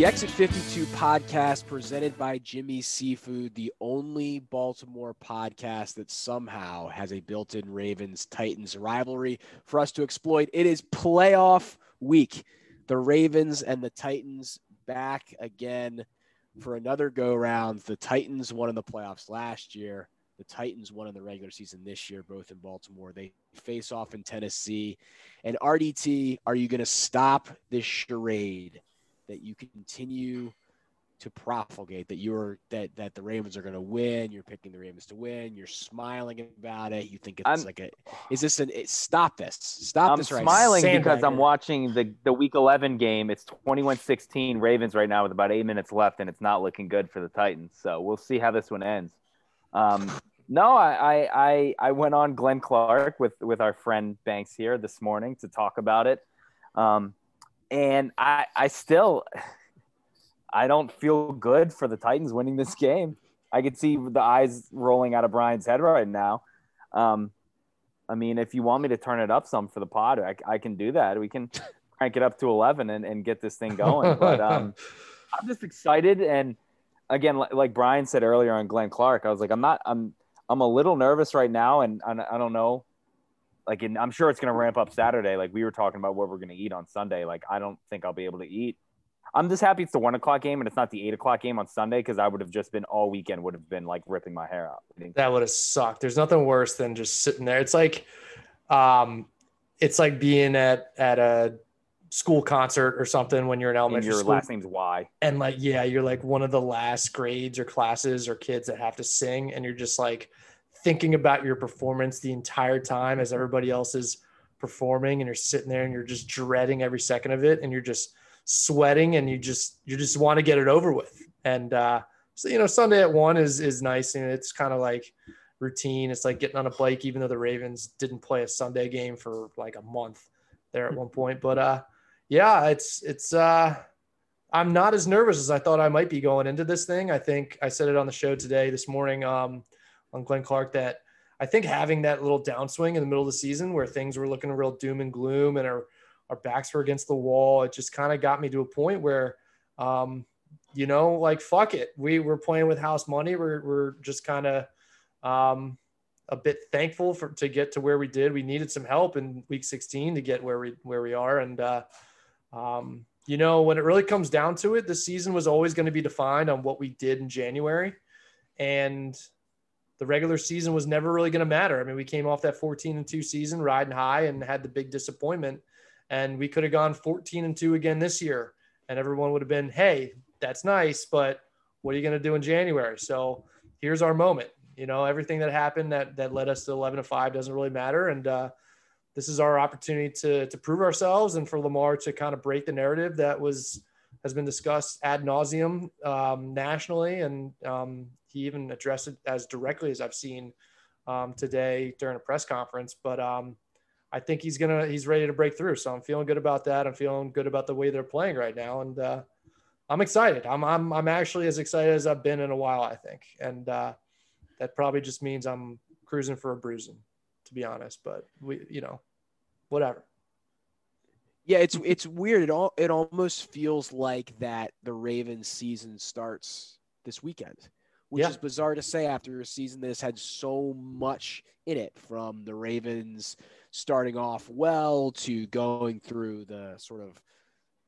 The Exit 52 podcast presented by Jimmy Seafood, the only Baltimore podcast that somehow has a built in Ravens Titans rivalry for us to exploit. It is playoff week. The Ravens and the Titans back again for another go round. The Titans won in the playoffs last year. The Titans won in the regular season this year, both in Baltimore. They face off in Tennessee. And RDT, are you going to stop this charade? That you continue to profligate that you're that that the Ravens are going to win. You're picking the Ravens to win. You're smiling about it. You think it's I'm, like a is this an it, stop this stop I'm this right smiling because I'm watching the the week 11 game. It's 21-16 Ravens right now with about eight minutes left, and it's not looking good for the Titans. So we'll see how this one ends. Um, no, I, I I went on Glenn Clark with with our friend Banks here this morning to talk about it. Um, and I I still I don't feel good for the Titans winning this game. I can see the eyes rolling out of Brian's head right now. Um, I mean, if you want me to turn it up some for the pod, I, I can do that. We can crank it up to 11 and, and get this thing going. But um, I'm just excited. And again, like, like, Brian said earlier on Glenn Clark, I was like, I'm not, I'm, I'm a little nervous right now. And I, I don't know like in, I'm sure it's going to ramp up Saturday. Like we were talking about what we're going to eat on Sunday. Like I don't think I'll be able to eat. I'm just happy it's the one o'clock game and it's not the eight o'clock game on Sunday because I would have just been all weekend would have been like ripping my hair out. That would have sucked. There's nothing worse than just sitting there. It's like, um, it's like being at at a school concert or something when you're in elementary and your school. last name's Y. And like, yeah, you're like one of the last grades or classes or kids that have to sing, and you're just like thinking about your performance the entire time as everybody else is performing and you're sitting there and you're just dreading every second of it and you're just sweating and you just you just want to get it over with. And uh so you know sunday at one is is nice and it's kind of like routine. It's like getting on a bike even though the ravens didn't play a sunday game for like a month there at one point. But uh yeah it's it's uh i'm not as nervous as i thought i might be going into this thing. I think i said it on the show today this morning um on Glenn Clark that I think having that little downswing in the middle of the season where things were looking a real doom and gloom and our, our backs were against the wall, it just kind of got me to a point where, um, you know, like, fuck it. We were playing with house money. We're, we're just kind of um, a bit thankful for to get to where we did. We needed some help in week 16 to get where we, where we are. And, uh, um, you know, when it really comes down to it, the season was always going to be defined on what we did in January. And the regular season was never really going to matter. I mean, we came off that 14 and 2 season riding high and had the big disappointment. And we could have gone 14 and 2 again this year. And everyone would have been, hey, that's nice, but what are you going to do in January? So here's our moment. You know, everything that happened that that led us to 11 to 5 doesn't really matter. And uh, this is our opportunity to to prove ourselves and for Lamar to kind of break the narrative that was has been discussed ad nauseum um, nationally and um, he even addressed it as directly as I've seen um, today during a press conference. But um, I think he's gonna he's ready to break through. So I'm feeling good about that. I'm feeling good about the way they're playing right now, and uh, I'm excited. I'm I'm I'm actually as excited as I've been in a while. I think, and uh, that probably just means I'm cruising for a bruising, to be honest. But we, you know, whatever. Yeah, it's it's weird. It all it almost feels like that the Ravens season starts this weekend which yeah. is bizarre to say after a season that has had so much in it from the Ravens starting off well to going through the sort of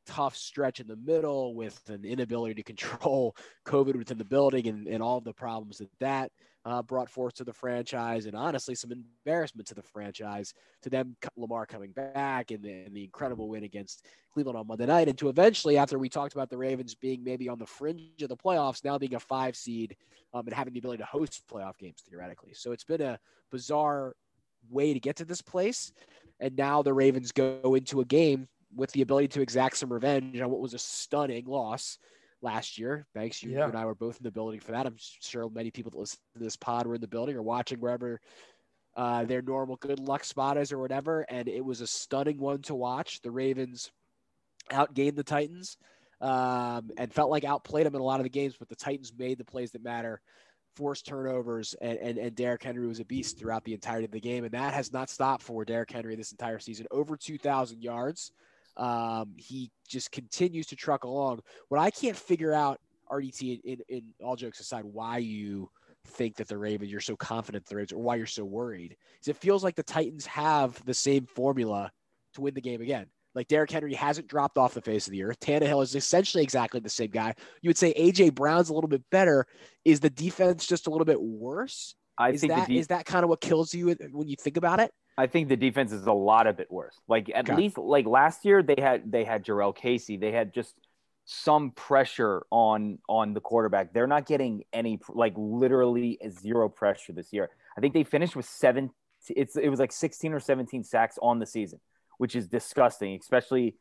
tough stretch in the middle with an inability to control COVID within the building and, and all the problems that that uh, brought forth to the franchise, and honestly, some embarrassment to the franchise. To them, Lamar coming back and the, and the incredible win against Cleveland on Monday night, and to eventually, after we talked about the Ravens being maybe on the fringe of the playoffs, now being a five seed um, and having the ability to host playoff games theoretically. So it's been a bizarre way to get to this place, and now the Ravens go into a game with the ability to exact some revenge on what was a stunning loss last year. Banks, you, yeah. you, and I were both in the building for that. I'm sure many people that listen to this pod were in the building or watching wherever uh, their normal good luck spot is or whatever. And it was a stunning one to watch. The Ravens outgained the Titans um, and felt like outplayed them in a lot of the games, but the Titans made the plays that matter. Forced turnovers and, and, and Derrick Henry was a beast throughout the entirety of the game. And that has not stopped for Derrick Henry this entire season. Over 2,000 yards Um, he just continues to truck along. What I can't figure out, RDT, in, in, all jokes aside, why you think that the Ravens, you're so confident the Ravens, or why you're so worried, is it feels like the Titans have the same formula to win the game again. Like Derrick Henry hasn't dropped off the face of the earth. Tannehill is essentially exactly the same guy. You would say AJ Brown's a little bit better. Is the defense just a little bit worse? I is think that de- is that kind of what kills you when you think about it? I think the defense is a lot of bit worse. Like at least like last year they had they had Jurrell Casey. They had just some pressure on on the quarterback. They're not getting any like literally zero pressure this year. I think they finished with seven. It's it was like sixteen or seventeen sacks on the season, which is disgusting, especially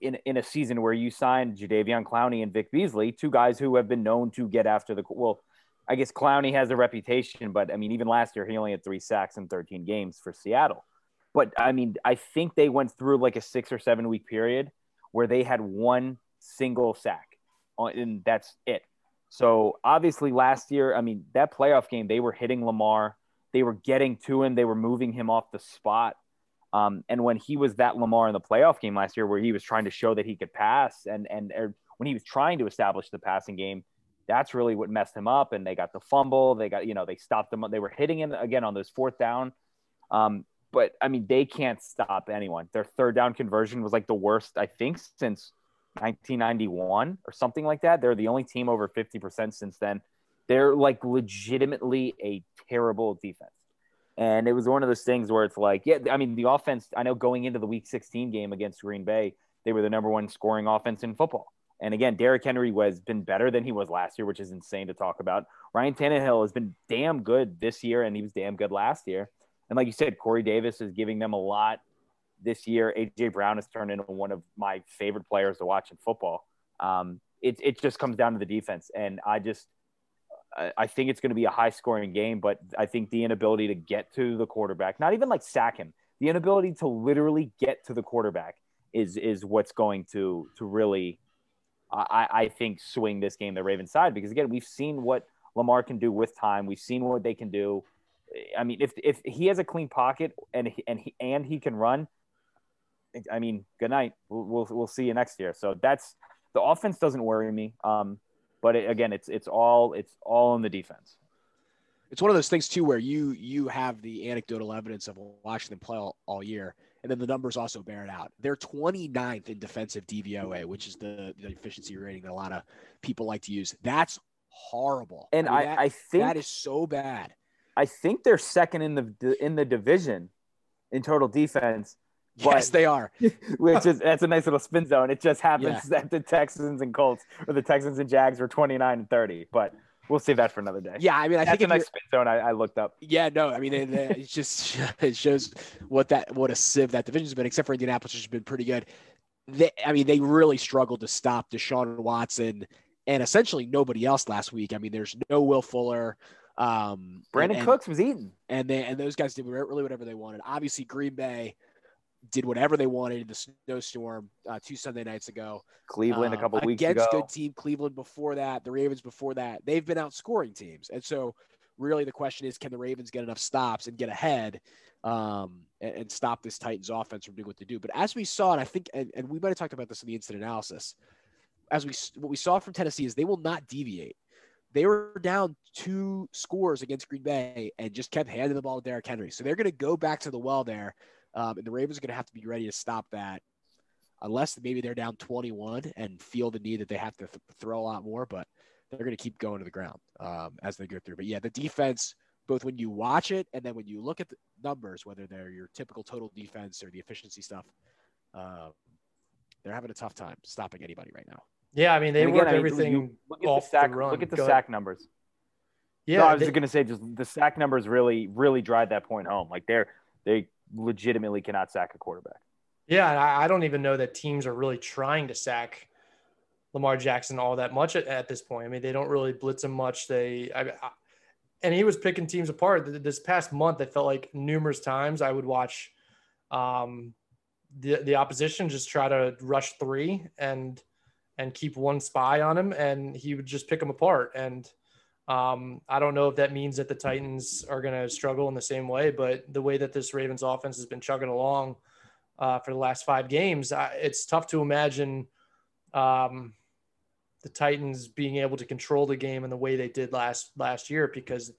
in in a season where you signed Jadeveon Clowney and Vic Beasley, two guys who have been known to get after the well. I guess Clowney has a reputation, but I mean, even last year he only had three sacks in 13 games for Seattle. But I mean, I think they went through like a six or seven week period where they had one single sack, and that's it. So obviously, last year, I mean, that playoff game, they were hitting Lamar, they were getting to him, they were moving him off the spot. Um, and when he was that Lamar in the playoff game last year, where he was trying to show that he could pass, and and or when he was trying to establish the passing game, that's really what messed him up. And they got the fumble, they got you know they stopped them. they were hitting him again on those fourth down. Um, but I mean, they can't stop anyone. Their third down conversion was like the worst, I think, since 1991 or something like that. They're the only team over 50% since then. They're like legitimately a terrible defense. And it was one of those things where it's like, yeah, I mean, the offense, I know going into the week 16 game against Green Bay, they were the number one scoring offense in football. And again, Derrick Henry was been better than he was last year, which is insane to talk about. Ryan Tannehill has been damn good this year, and he was damn good last year. And like you said, Corey Davis is giving them a lot this year. AJ Brown has turned into one of my favorite players to watch in football. Um, it it just comes down to the defense, and I just I think it's going to be a high scoring game. But I think the inability to get to the quarterback, not even like sack him, the inability to literally get to the quarterback is is what's going to to really I, I think swing this game the Ravens side because again we've seen what Lamar can do with time. We've seen what they can do. I mean, if if he has a clean pocket and he, and he and he can run, I mean, good night. We'll we'll, we'll see you next year. So that's the offense doesn't worry me. Um, but it, again, it's it's all it's all in the defense. It's one of those things too where you you have the anecdotal evidence of watching them play all, all year, and then the numbers also bear it out. They're 29th in defensive DVOA, which is the, the efficiency rating that a lot of people like to use. That's horrible. And mean, I, that, I think that is so bad. I think they're second in the in the division in total defense, But- Yes, they are. which is that's a nice little spin zone. It just happens that the Texans and Colts or the Texans and Jags were 29 and 30, but we'll save that for another day. Yeah, I mean, I that's think nice spin zone I, I looked up. Yeah, no, I mean, it, it just it shows what that what a sieve that division's been. Except for Indianapolis, which has been pretty good. They, I mean, they really struggled to stop Deshaun Watson and essentially nobody else last week. I mean, there's no Will Fuller. Um, Brandin and, Cooks was eating. and they and those guys did really whatever they wanted. Obviously, Green Bay did whatever they wanted in the snowstorm uh, two Sunday nights ago. Cleveland a Um, couple weeks ago. against ago. good team Cleveland before that, the Ravens before that. They've been outscoring teams, and so really the question is, can the Ravens get enough stops and get ahead um, and, and stop this Titans offense from doing what they do? But as we saw, and I think, and, and we might have talked about this in the incident analysis, as we what we saw from Tennessee is they will not deviate. They were down two scores against Green Bay and just kept handing the ball to Derrick Henry. So they're going to go back to the well there, um, and the Ravens are going to have to be ready to stop that unless maybe they're down 21 and feel the need that they have to th- throw a lot more, but they're going to keep going to the ground um, as they go through. But yeah, the defense, both when you watch it and then when you look at the numbers, whether they're your typical total defense or the efficiency stuff, uh, they're having a tough time stopping anybody right now. Yeah, I mean they And work I mean, everything look at off the sack, the run. Look at the Go ahead. numbers. Yeah, no, I was they- just gonna say, just the sack numbers really, really drive that point home. Like they're they legitimately cannot sack a quarterback. Yeah, I, don't even know that teams are really trying to sack Lamar Jackson all that much at, at this point. I mean, they don't really blitz him much. They, I, I, and he was picking teams apart. This past month, I felt like numerous times I would watch um, the the opposition just try to rush three and and keep one spy on him, and he would just pick them apart. And um, I don't know if that means that the Titans are going to struggle in the same way, but the way that this Ravens offense has been chugging along uh, for the last five games, I, it's tough to imagine um, the Titans being able to control the game in the way they did last last year because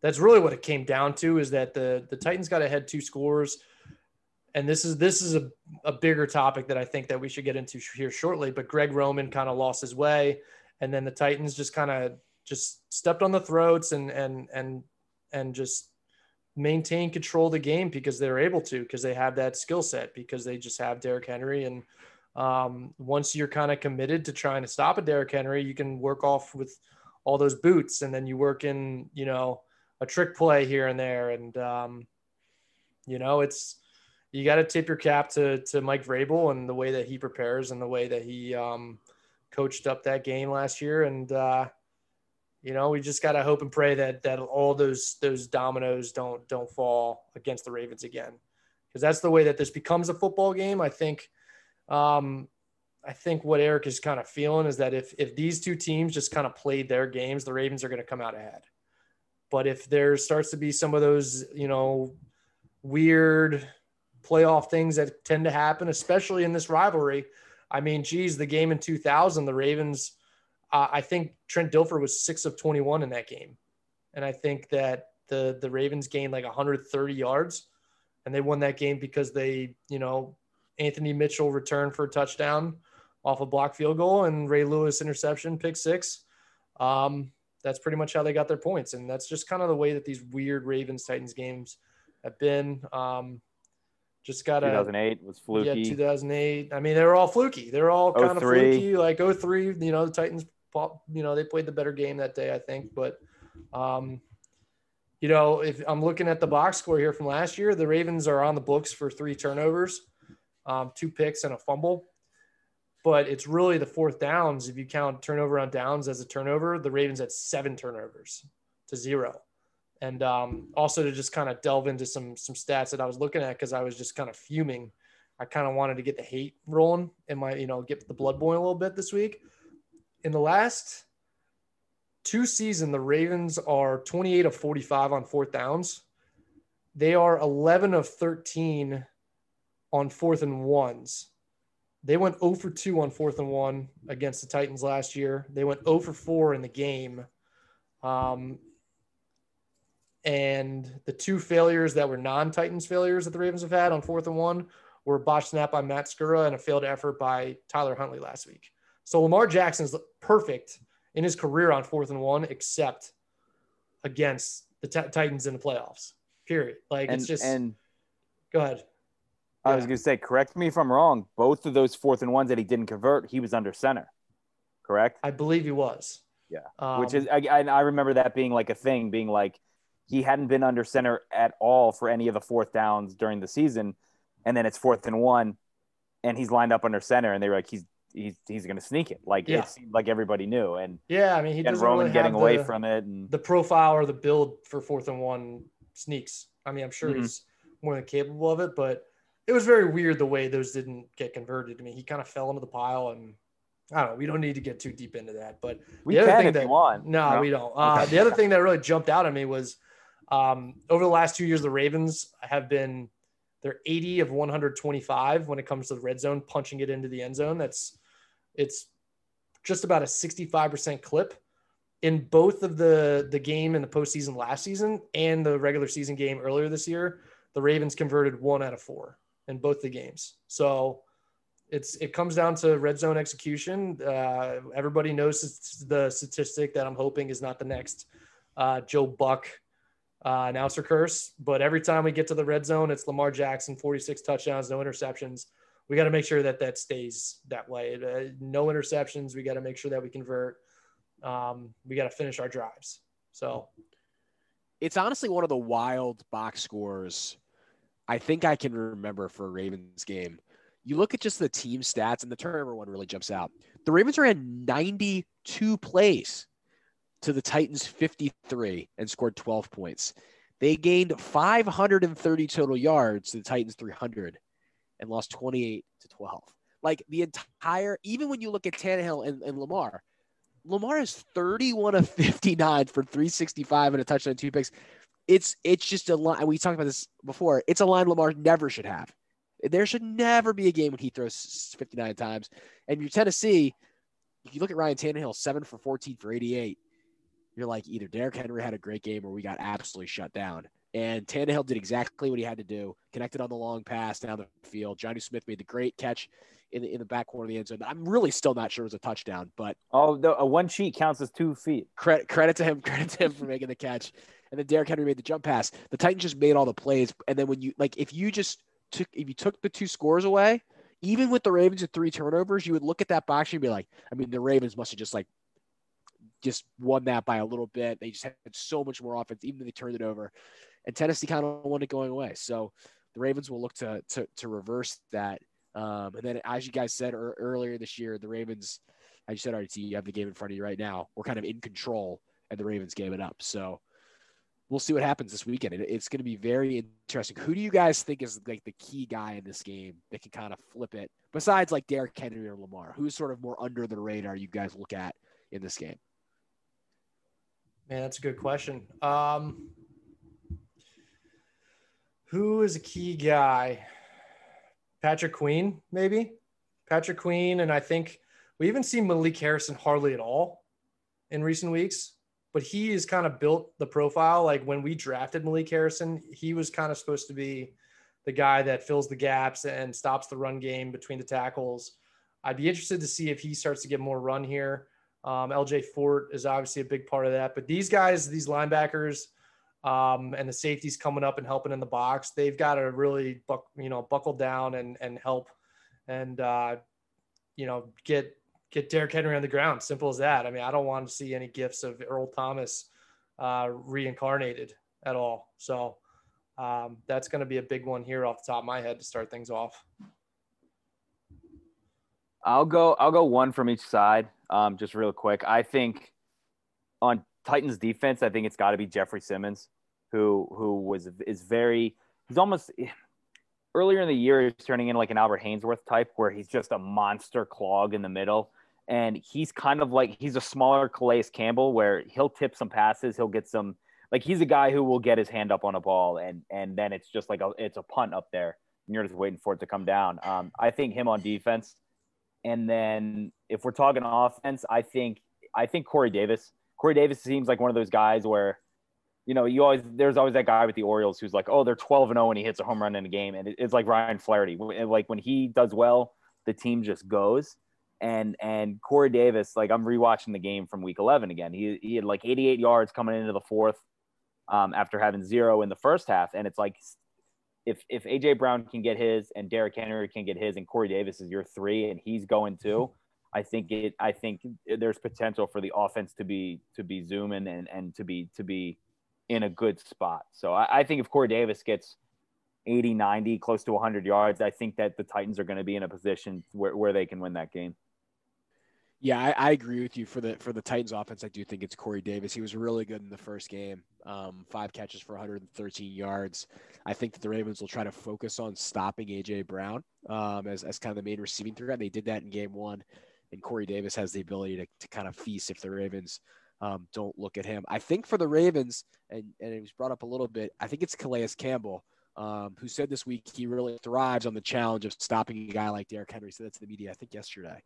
that's really what it came down to is that the the Titans got ahead two scores and this is this is a, a bigger topic that I think that we should get into here shortly. But Greg Roman kind of lost his way, and then the Titans just kind of just stepped on the throats and and and and just maintain control of the game because they're able to because they have that skill set because they just have Derrick Henry and um, once you're kind of committed to trying to stop a Derrick Henry, you can work off with all those boots and then you work in you know a trick play here and there and um, you know it's you got to tip your cap to to Mike Vrabel and the way that he prepares and the way that he um, coached up that game last year. And uh, you know, we just got to hope and pray that that all those those dominoes don't don't fall against the Ravens again, because that's the way that this becomes a football game. I think. Um, I think what Eric is kind of feeling is that if if these two teams just kind of played their games, the Ravens are going to come out ahead. But if there starts to be some of those, you know, weird playoff things that tend to happen, especially in this rivalry. I mean, geez, the game in 2000, the Ravens, uh, I think Trent Dilfer was six of 21 in that game. And I think that the, the Ravens gained like 130 yards and they won that game because they, you know, Anthony Mitchell returned for a touchdown off a block field goal and Ray Lewis interception, pick six. Um, that's pretty much how they got their points. And that's just kind of the way that these weird Ravens Titans games have been. Um, just got a 2008 was fluky. Yeah, 2008. I mean, they were all fluky. They're all kind of fluky. Like 03, you know, the Titans, you know, they played the better game that day, I think. But, um, you know, if I'm looking at the box score here from last year, the Ravens are on the books for three turnovers, um, two picks, and a fumble. But it's really the fourth downs. If you count turnover on downs as a turnover, the Ravens had seven turnovers to zero and um, also to just kind of delve into some some stats that I was looking at because I was just kind of fuming. I kind of wanted to get the hate rolling in my, you know, get the blood boiling a little bit this week. In the last two season, the Ravens are 28 of 45 on fourth downs. They are 11 of 13 on fourth and ones. They went 0 for 2 on fourth and one against the Titans last year. They went 0 for 4 in the game. Um, and the two failures that were non-Titans failures that the Ravens have had on fourth and one were a botched snap by Matt Skura and a failed effort by Tyler Huntley last week. So Lamar Jackson's perfect in his career on fourth and one, except against the t- Titans in the playoffs. Period. Like and, it's just. And go ahead. I yeah. was going to say, correct me if I'm wrong. Both of those fourth and ones that he didn't convert, he was under center. Correct. I believe he was. Yeah. Um, Which is, I, I remember that being like a thing, being like he hadn't been under center at all for any of the fourth downs during the season. And then it's fourth and one, and he's lined up under center, and they were like, he's he's he's going to sneak it. Like yeah. it seemed like everybody knew. And yeah, I mean, he and Roman really getting away from it, and the profile or the build for fourth and one sneaks. I mean, I'm sure mm-hmm. he's more than capable of it, but it was very weird the way those didn't get converted. I mean, he kind of fell into the pile, and I don't know. We don't need to get too deep into that, but we the other thing that, No, no, we don't. Uh, the other thing that really jumped out at me was um, over the last two years, the Ravens have been they're 80 of 125 when it comes to the red zone, punching it into the end zone. That's it's just about a 65% clip in both of the the game in the postseason last season and the regular season game earlier this year. The Ravens converted one out of four in both the games. So it's it comes down to red zone execution. Uh, everybody knows the statistic that I'm hoping is not the next uh, Joe Buck uh, announcer curse. But every time we get to the red zone, it's Lamar Jackson, 46 touchdowns, no interceptions. We got to make sure that that stays that way. Uh, no interceptions. We got to make sure that we convert. Um, we got to finish our drives. So it's honestly one of the wild box scores I think I can remember for a Ravens game. You look at just the team stats, and the turnover one really jumps out. The Ravens ran 92 plays to the Titans 53 and scored 12 points. They gained 530 total yards to the Titans 300 and lost 28 to 12. Like the entire, even when you look at Tannehill and, and Lamar, Lamar is 31 of 59 for 365 and a touchdown, two picks. It's it's just a line. We talked about this before. It's a line Lamar never should have. There should never be a game when he throws 59 times. And your Tennessee, if you look at Ryan Tannehill, seven for 14 for 88, you're like either Derrick Henry had a great game or we got absolutely shut down. And Tannehill did exactly what he had to do, connected on the long pass down the field. Jonnu Smith made the great catch in the, in the back corner of the end zone. I'm really still not sure it was a touchdown, but oh, the, a one sheet counts as two feet. Credit credit to him, credit to him for making the catch. And then Derrick Henry made the jump pass. The Titans just made all the plays. And then when you like, if you just took if you took the two scores away, even with the Ravens at three turnovers, you would look at that box and be like, I mean, the Ravens must have just like just won that by a little bit. They just had so much more offense, even though they turned it over. And Tennessee kind of it going away. So the Ravens will look to to, to reverse that. Um, and then, as you guys said er- earlier this year, the Ravens, as you said, RT, you have the game in front of you right now. We're kind of in control, and the Ravens gave it up. So we'll see what happens this weekend. It, it's going to be very interesting. Who do you guys think is like the key guy in this game that can kind of flip it? Besides like Derrick Henry or Lamar, who's sort of more under the radar you guys look at in this game? Man, that's a good question. Um, who is a key guy? Patrick Queen, maybe Patrick Queen, and I think we even seen Malik Harrison hardly at all in recent weeks but he has kind of built the profile. Like when we drafted Malik Harrison, he was kind of supposed to be the guy that fills the gaps and stops the run game between the tackles. I'd be interested to see if he starts to get more run here. Um, LJ Fort is obviously a big part of that, but these guys, these linebackers, um, and the safeties coming up and helping in the box, they've got to really buck, you know, buckle down and and help, and uh, you know, get get Derrick Henry on the ground. Simple as that. I mean, I don't want to see any gifts of Earl Thomas uh, reincarnated at all. So um, that's going to be a big one here off the top of my head to start things off. I'll go. I'll go one from each side. Um, just real quick. I think on Titans defense, I think it's got to be Jeffrey Simmons, who who was is very. He's almost earlier in the year. He's turning into like an Albert Haynesworth type, where he's just a monster clog in the middle and he's kind of like he's a smaller Calais Campbell where he'll tip some passes, he'll get some like he's a guy who will get his hand up on a ball and and then it's just like a it's a punt up there and you're just waiting for it to come down. Um, I think him on defense, and then if we're talking offense, I think I think Corey Davis. Corey Davis seems like one of those guys where, you know, you always there's always that guy with the Orioles who's like, oh, they're 12 and 0 and he hits a home run in a game, and it's like Ryan Flaherty. Like when he does well, the team just goes and and Corey Davis, like I'm rewatching the game from Week 11 again. He he had like 88 yards coming into the fourth, um, after having zero in the first half, and it's like if if AJ Brown can get his and Derrick Henry can get his and Corey Davis is your three and he's going too, I think it I think there's potential for the offense to be to be zooming and and to be to be in a good spot. So I, I think if Corey Davis gets 80, 90, close to 100 yards, I think that the Titans are going to be in a position where, where they can win that game. Yeah, I, I, agree with you for the for the Titans offense. I do think it's Corey Davis. He was really good in the first game. Um, five catches for 113 yards. I think that the Ravens will try to focus on stopping AJ Brown um, as, as kind of the main receiving threat. They did that in game one, and Corey Davis has the ability to, to kind of feast if the Ravens um, don't look at him. I think for the Ravens, and, and it was brought up a little bit, I think it's Calais Campbell. Um, who said this week he really thrives on the challenge of stopping a guy like Derrick Henry. Said that to the media, I think yesterday.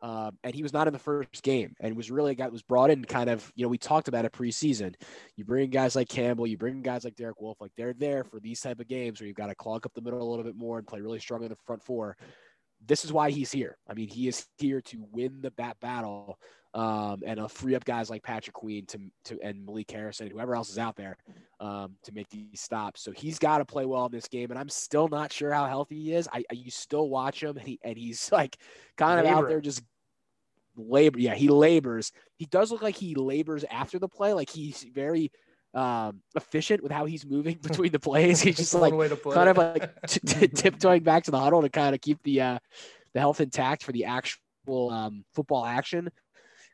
Um, and he was not in the first game and was really a guy was brought in kind of, you know, we talked about it preseason. You bring guys like Campbell, you bring guys like Derek Wolfe like they're there for these type of games where you've got to clog up the middle a little bit more and play really strong in the front four. This is why he's here. I mean, he is here to win the bat battle um, and uh, free up guys like Patrick Queen to, to and Malik Harrison, whoever else is out there, um, to make these stops. So he's got to play well in this game, and I'm still not sure how healthy he is. I, I you still watch him, and, he, and he's like kind of out there just labor. Yeah, he labors. He does look like he labors after the play. Like he's very um, efficient with how he's moving between the plays. He's just like kind of like t- t- tiptoeing back to the huddle to kind of keep the uh, the health intact for the actual um, football action.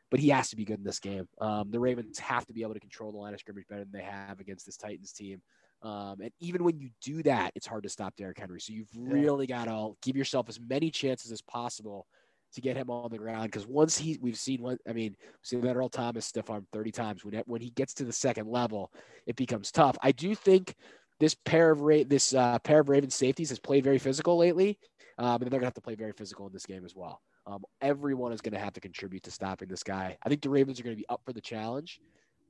But he has to be good in this game. Um, the Ravens have to be able to control the line of scrimmage better than they have against this Titans team. Um, and even when you do that, it's hard to stop Derrick Henry. So you've really got to give yourself as many chances as possible to get him on the ground because once he we've seen what I mean, we've seen that Earl Thomas stiff arm 30 times. When when he gets to the second level, it becomes tough. I do think this pair of Ra- this uh, pair of Ravens safeties has played very physical lately, um, and they're going to have to play very physical in this game as well. Um, everyone is going to have to contribute to stopping this guy. I think the Ravens are going to be up for the challenge,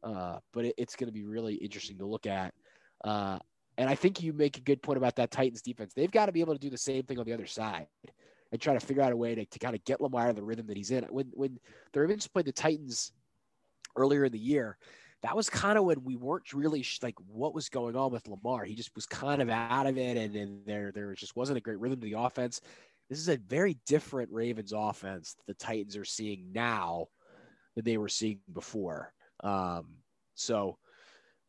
uh, but it, it's going to be really interesting to look at. Uh, and I think you make a good point about that Titans defense. They've got to be able to do the same thing on the other side and try to figure out a way to, to kind of get Lamar the rhythm that he's in. When when the Ravens played the Titans earlier in the year, that was kind of when we weren't really sh- like what was going on with Lamar. He just was kind of out of it, and, and there there just wasn't a great rhythm to the offense. This is a very different Ravens offense the Titans are seeing now than they were seeing before. Um, so,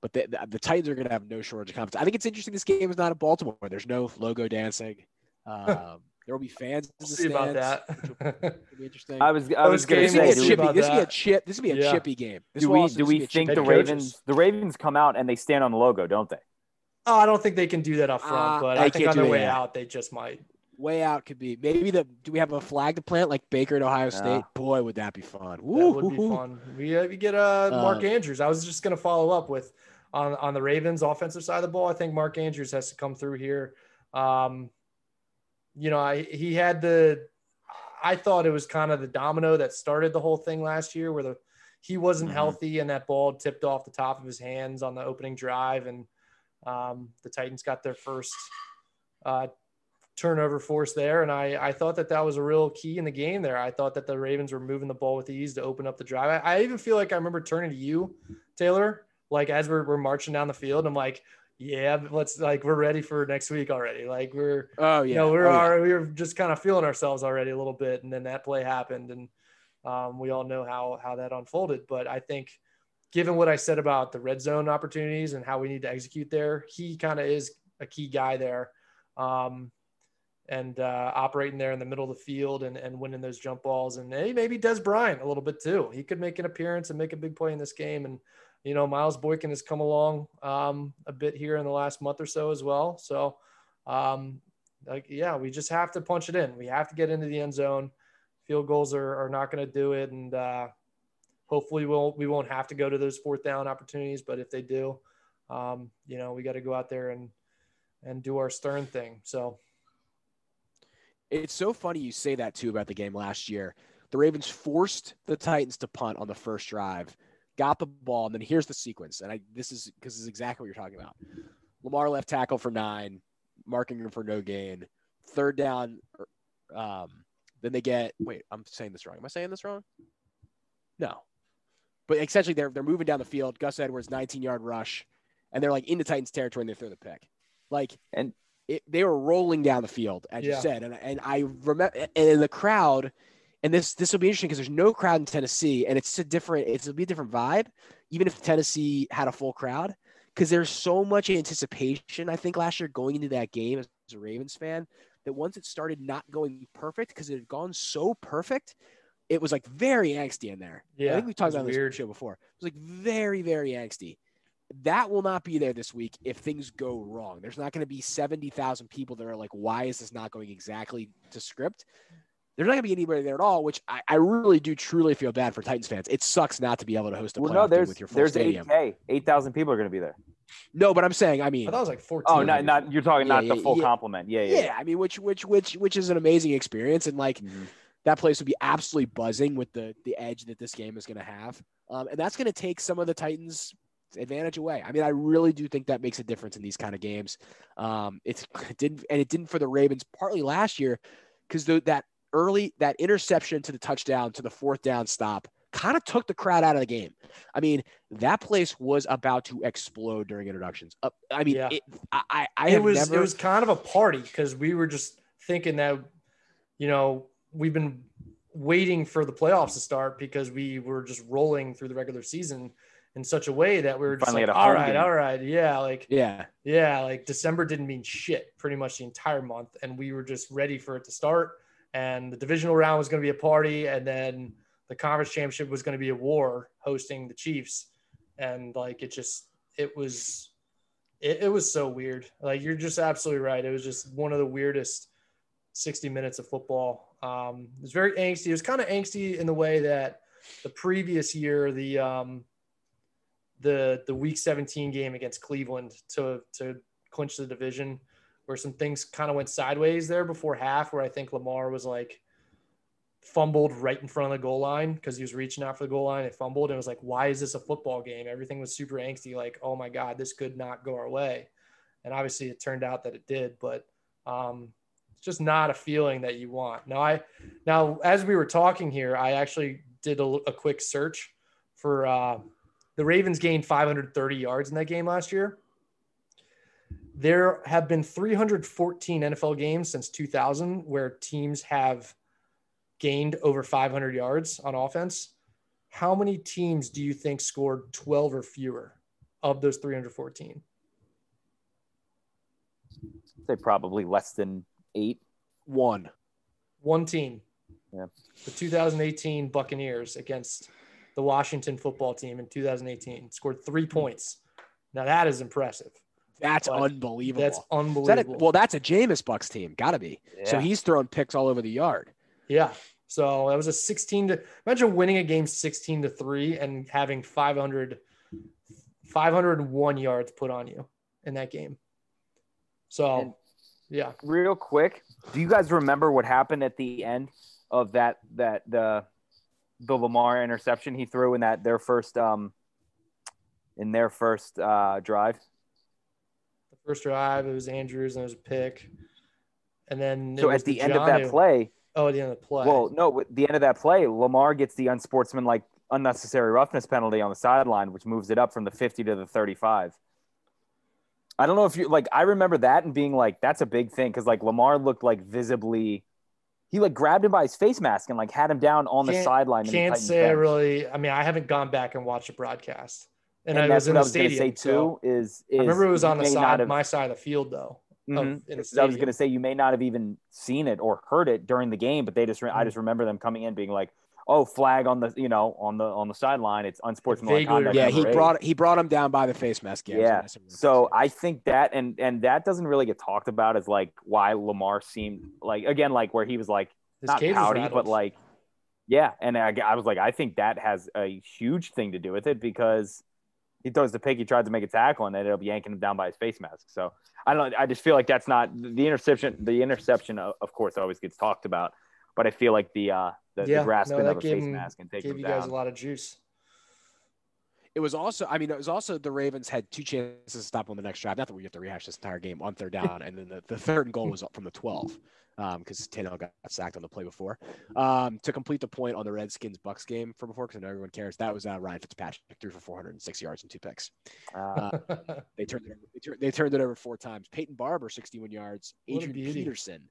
but the, the, the Titans are going to have no shortage of confidence. I think it's interesting. This game is not in Baltimore. There's no logo dancing. Um, there will be fans in the see about that. It'll be interesting. I was I was Those going to this will be say, a games do we, chippy. about This will be a that. chip. This will be a Yeah. chippy game. This do we do we think the Head game. coaches. Ravens the Ravens come out and they stand on the logo, don't they? Oh, I don't think they can do that up front, Uh, but they I think on do their it way yet. out, they just might. Way out could be maybe the do we have a flag to plant like Baker at Ohio State? Yeah. Boy, would that be fun! That would be fun. We, uh, we get uh, Mark Uh, Andrews. I was just going to follow up with on on the Ravens offensive side of the ball. I think Mark Andrews has to come through here. Um, you know, I, he had the. I thought it was kind of the domino that started the whole thing last year, where the he wasn't Mhm. healthy and that ball tipped off the top of his hands on the opening drive, and um, the Titans got their first uh, turnover force there. And I, I thought that that was a real key in the game there. I thought that the Ravens were moving the ball with ease to open up the drive. I, I even feel like I remember turning to you, Taylor, like as we're, we're marching down the field. I'm like, yeah, let's like, we're ready for next week already. Like we're, Oh you yeah, know, we're, oh, yeah. we were just kind of feeling ourselves already a little bit. And then that play happened and um, we all know how, how that unfolded. But I think given what I said about the red zone opportunities and how we need to execute there, he kind of is a key guy there. Um, and uh, operating there in the middle of the field and, and winning those jump balls. And hey, maybe Dez Bryant a little bit too. He could make an appearance and make a big play in this game. And, you know, Miles Boykin has come along um, a bit here in the last month or so as well. So, um, like, yeah, we just have to punch it in. We have to get into the end zone. Field goals are, are not going to do it. And uh, hopefully we'll, we won't have to go to those fourth down opportunities. But if they do, um, you know, we got to go out there and, and do our stern thing. So, It's so funny you say that too about the game last year. The Ravens forced the Titans to punt on the first drive, got the ball, and then here's the sequence. And I this is because this is exactly what you're talking about. Lamar left tackle for nine, Mark Ingram for no gain. Third down, um, then they get wait, I'm saying this wrong. Am I saying this wrong? No. But essentially they're they're moving down the field. Gus Edwards, 19 yard rush, and they're like in the Titans territory and they throw the pick. Like And- it, they were rolling down the field, as you said. And and I remember and in the crowd, and this this will be interesting because there's no crowd in Tennessee, and it's a different it'll be a different vibe, even if Tennessee had a full crowd, because there's so much anticipation. I think last year going into that game as a Ravens fan, that once it started not going perfect, because it had gone so perfect, it was like very angsty in there. Yeah, I think we talked about this weird. show before. It was like very, very angsty. That will not be there this week if things go wrong. There's not going to be 70,000 people that are like, why is this not going exactly to script? There's not going to be anybody there at all, which I, I really do truly feel bad for Titans fans. It sucks not to be able to host a Well, playoff no, game there's with your full there's stadium. 8K. 8,000 people are going to be there. No, but I'm saying, I mean, I thought it was like 14. Oh, not not you're talking Yeah, not the full yeah. complement. Yeah, yeah. yeah, I mean, which which which which is an amazing experience, and like Mhm. that place would be absolutely buzzing with the the edge that this game is going to have, um, and that's going to take some of the Titans' advantage away. I mean, I really do think that makes a difference in these kind of games. Um, it's it didn't and it didn't for the Ravens partly last year because that early that interception to the touchdown to the fourth down stop kind of took the crowd out of the game. I mean, that place was about to explode during introductions. Uh, I mean, Yeah. it, I I, I it was never. it was kind of a party because we were just thinking that you know we've been waiting for the playoffs to start because we were just rolling through the regular season in such a way that we were just Finally like, all right, game." all right, yeah, like yeah. yeah, like December didn't mean shit pretty much the entire month, and we were just ready for it to start. And the divisional round was going to be a party, and then the conference championship was going to be a war hosting the Chiefs, and like it just it was it, it was so weird. Like you're just absolutely right. It was just one of the weirdest 60 minutes of football. Um, it was very angsty. It was kind of angsty in the way that the previous year, the um, the the week 17 game against Cleveland to to clinch the division, where some things kind of went sideways there before half, where I think Lamar was like fumbled right in front of the goal line because he was reaching out for the goal line and fumbled. And it was like, why is this a football game? Everything was super angsty, like, oh my God, this could not go our way. And obviously it turned out that it did, but um, it's just not a feeling that you want. Now, I, now, as we were talking here, I actually did a, a quick search for uh, the Ravens gained 530 yards in that game last year. There have been 314 NFL games since 2000 where teams have gained over 500 yards on offense. How many teams do you think scored 12 or fewer of those 314? Say probably less than eight. One. One team. Yeah. The 2018 Buccaneers against the Washington football team in 2018 scored three points. Now that is impressive. That's But unbelievable. That's Is that a- unbelievable. well, that's a Jameis Bucks team. Gotta be. So he's throwing picks all over the yard. Yeah. So that was a 16 to imagine winning a game 16 to 3 and having 500 501 yards put on you in that game. So And- yeah. real quick, do you guys remember what happened at the end of that that the the Lamar interception he threw in that their first um in their first uh drive? The first drive it was Andrews and it was a pick. And then So at the end of that Jonnu- play, Oh, at the end of the play. well, no, at the end of that play, Lamar gets the unsportsmanlike unnecessary roughness penalty on the sideline, which moves it up from the 50 to the 35. I don't know if you like I remember that and being like, that's a big thing because like Lamar looked like visibly he like grabbed him by his face mask and like had him down on the sideline. in Can't say I bench. really. I mean, I haven't gone back and watched the broadcast, and, And, I that's was in what I the was going to stadium. say so- too. Is, is I remember it was on the side, have- my side of the field, though. of- Mhm. in the I was going to say you may not have even seen it or heard it during the game, but they just re- I Mhm. just remember them coming in being like, "Oh, flag on the you know on the on the sideline. It's unsportsmanlike Vaguely conduct." Yeah, Number he number eight." brought he brought him down by the face mask. Yeah. Yeah. I saw some So. I think that and and that doesn't really get talked about as like why Lamar seemed like again like where he was like His not cage pouty but like yeah and I, I was like I think that has a huge thing to do with it because he throws the pick he tried to make a tackle and ended up yanking him down by his face mask so I don't I just feel like that's not the interception the interception of, of course always gets talked about but I feel like the uh the, Yeah, the grasping no, that of a face gave him- mask and taking gave him you guys a lot of juice. It was also, I mean, it was also the Ravens had two chances to stop on the next drive. Not that we have to rehash this entire game on third down, and then the, the third and goal was up from the 12 because Tannehill got sacked on the play before. Um, to complete the point on the Redskins Bucks game from before, because I know everyone cares, that was uh, Ryan Fitzpatrick threw for 406 yards and two picks. uh, They turned it over, they, tur- they turned it over four times. Peyton Barber 61 yards, Adrian. Peterson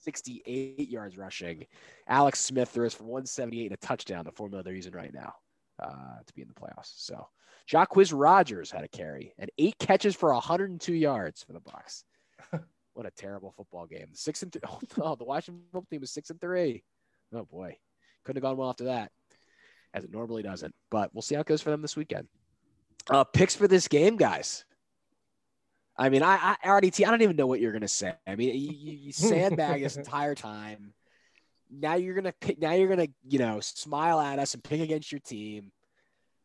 68 yards rushing. Alex Smith throws for 178 and a touchdown, the formula they're using right now uh, to be in the playoffs. So Jacquizz Rodgers had a carry and eight catches for 102 yards for the Bucks. what a terrible football game. Six and th- oh, no, the Washington football team was six and three. Oh boy, couldn't have gone well after that, as it normally doesn't. But we'll see how it goes for them this weekend. Uh, picks for this game, guys. I mean, I, I RDT, I don't even know what you're gonna say. I mean, you, you, you sandbag this entire time. Now you're gonna pick. Now you're gonna, you know, smile at us and pick against your team.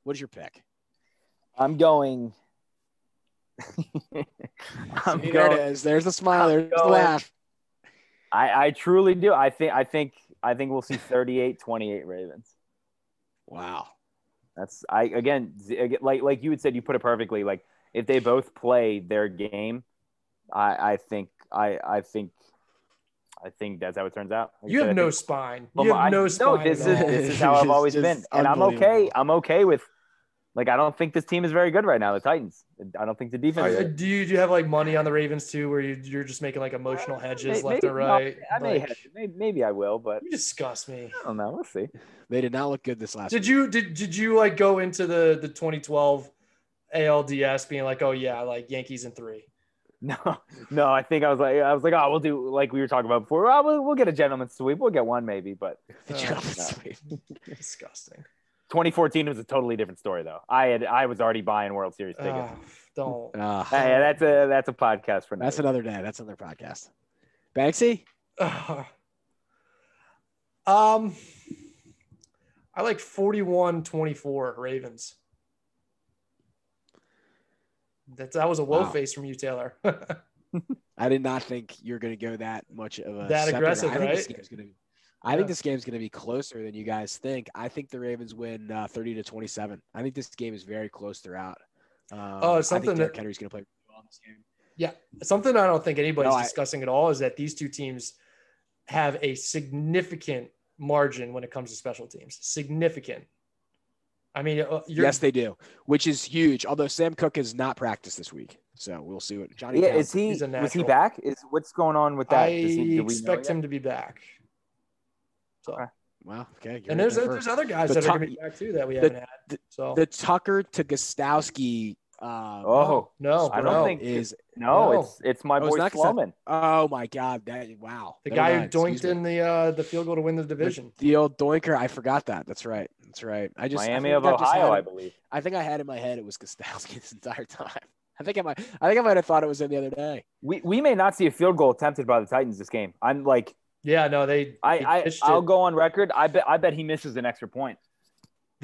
What is your pick? I'm going I'm See, there going- it is. There's the smile. I'm There's the laugh. I, I truly do. I think I think I think we'll see 38-28 Ravens. Wow. That's I again again, like like you had said you put it perfectly. Like if they both play their game, I I think I I think I think that's how it turns out. Like you said, have I no think- spine. Well, You have I- no spine. No, this is this is how I've always been, and I'm okay. I'm okay with. Like I don't think this team is very good right now. The Titans. I don't think the defense. is Are- do you do you have like money on the Ravens too, where you, you're just making like emotional hedges May- left maybe- or right? I may, Like, have, maybe, maybe I will, but you disgust me. I don't know. We'll see. They did not look good this last. Did week. you did did you like go into the the 2012 ALDS being like, oh yeah, like Yankees in three? No, no. I think I was like, I was like, oh, we'll do like we were talking about before. Oh, we'll, we'll get a gentleman's sweep. We'll get one maybe, but Did Uh, you no. know sweet? Disgusting. 2014 was a totally different story though. I had I was already buying World Series tickets. Ah, don't. Ah, Hey, that's a that's a podcast for now. that's another. another day. That's another podcast. Banksy. Ah. um, I like 41-24 Ravens. That that was a whoa Wow. face from you, Taylor. I did not think you're going to go that much of a That separator. aggressive, I think This right? be, I Yeah. think this game's going to be closer than you guys think. I think the Ravens win uh, 30 to 27. I think this game is very close throughout. Um, Oh, I something think Derrick that- Henry's going to play well in this game. Yeah, something I don't think anybody's No, I- discussing at all is that these two teams have a significant margin when it comes to special teams. Significant. I mean, uh, you're, Yes, they do, which is huge. Although Sam Koch has not practiced this week, so we'll see what Johnny. Yeah, Townsend- is he He's a was he back? Is what's going on with that? I Does he- do we know expect yet? him to be back. So, Okay. Wow. Okay. and there's right there there's other guys The that are top- going to be back too that we the- haven't had. the- So the Tucker to Gostkowski. Uh, Oh no, I don't think- is no, No. it's it's my Oh, it's boy not Gostkowski. Sloman. oh my god that wow the Never guy who mind, excuse doinked me. in the uh, the field goal to win the division. the old doinker I forgot that that's right that's right I just I Miami think of I just Ohio, had I believe. I think I had in my head it was Gostkowski this entire time I think I might I think I might have thought it was him the other day We we may not see a field goal attempted by the Titans this game. I'm like Yeah, no, they. I, they I pitched I'll it. go on record. I bet I bet he misses an extra point.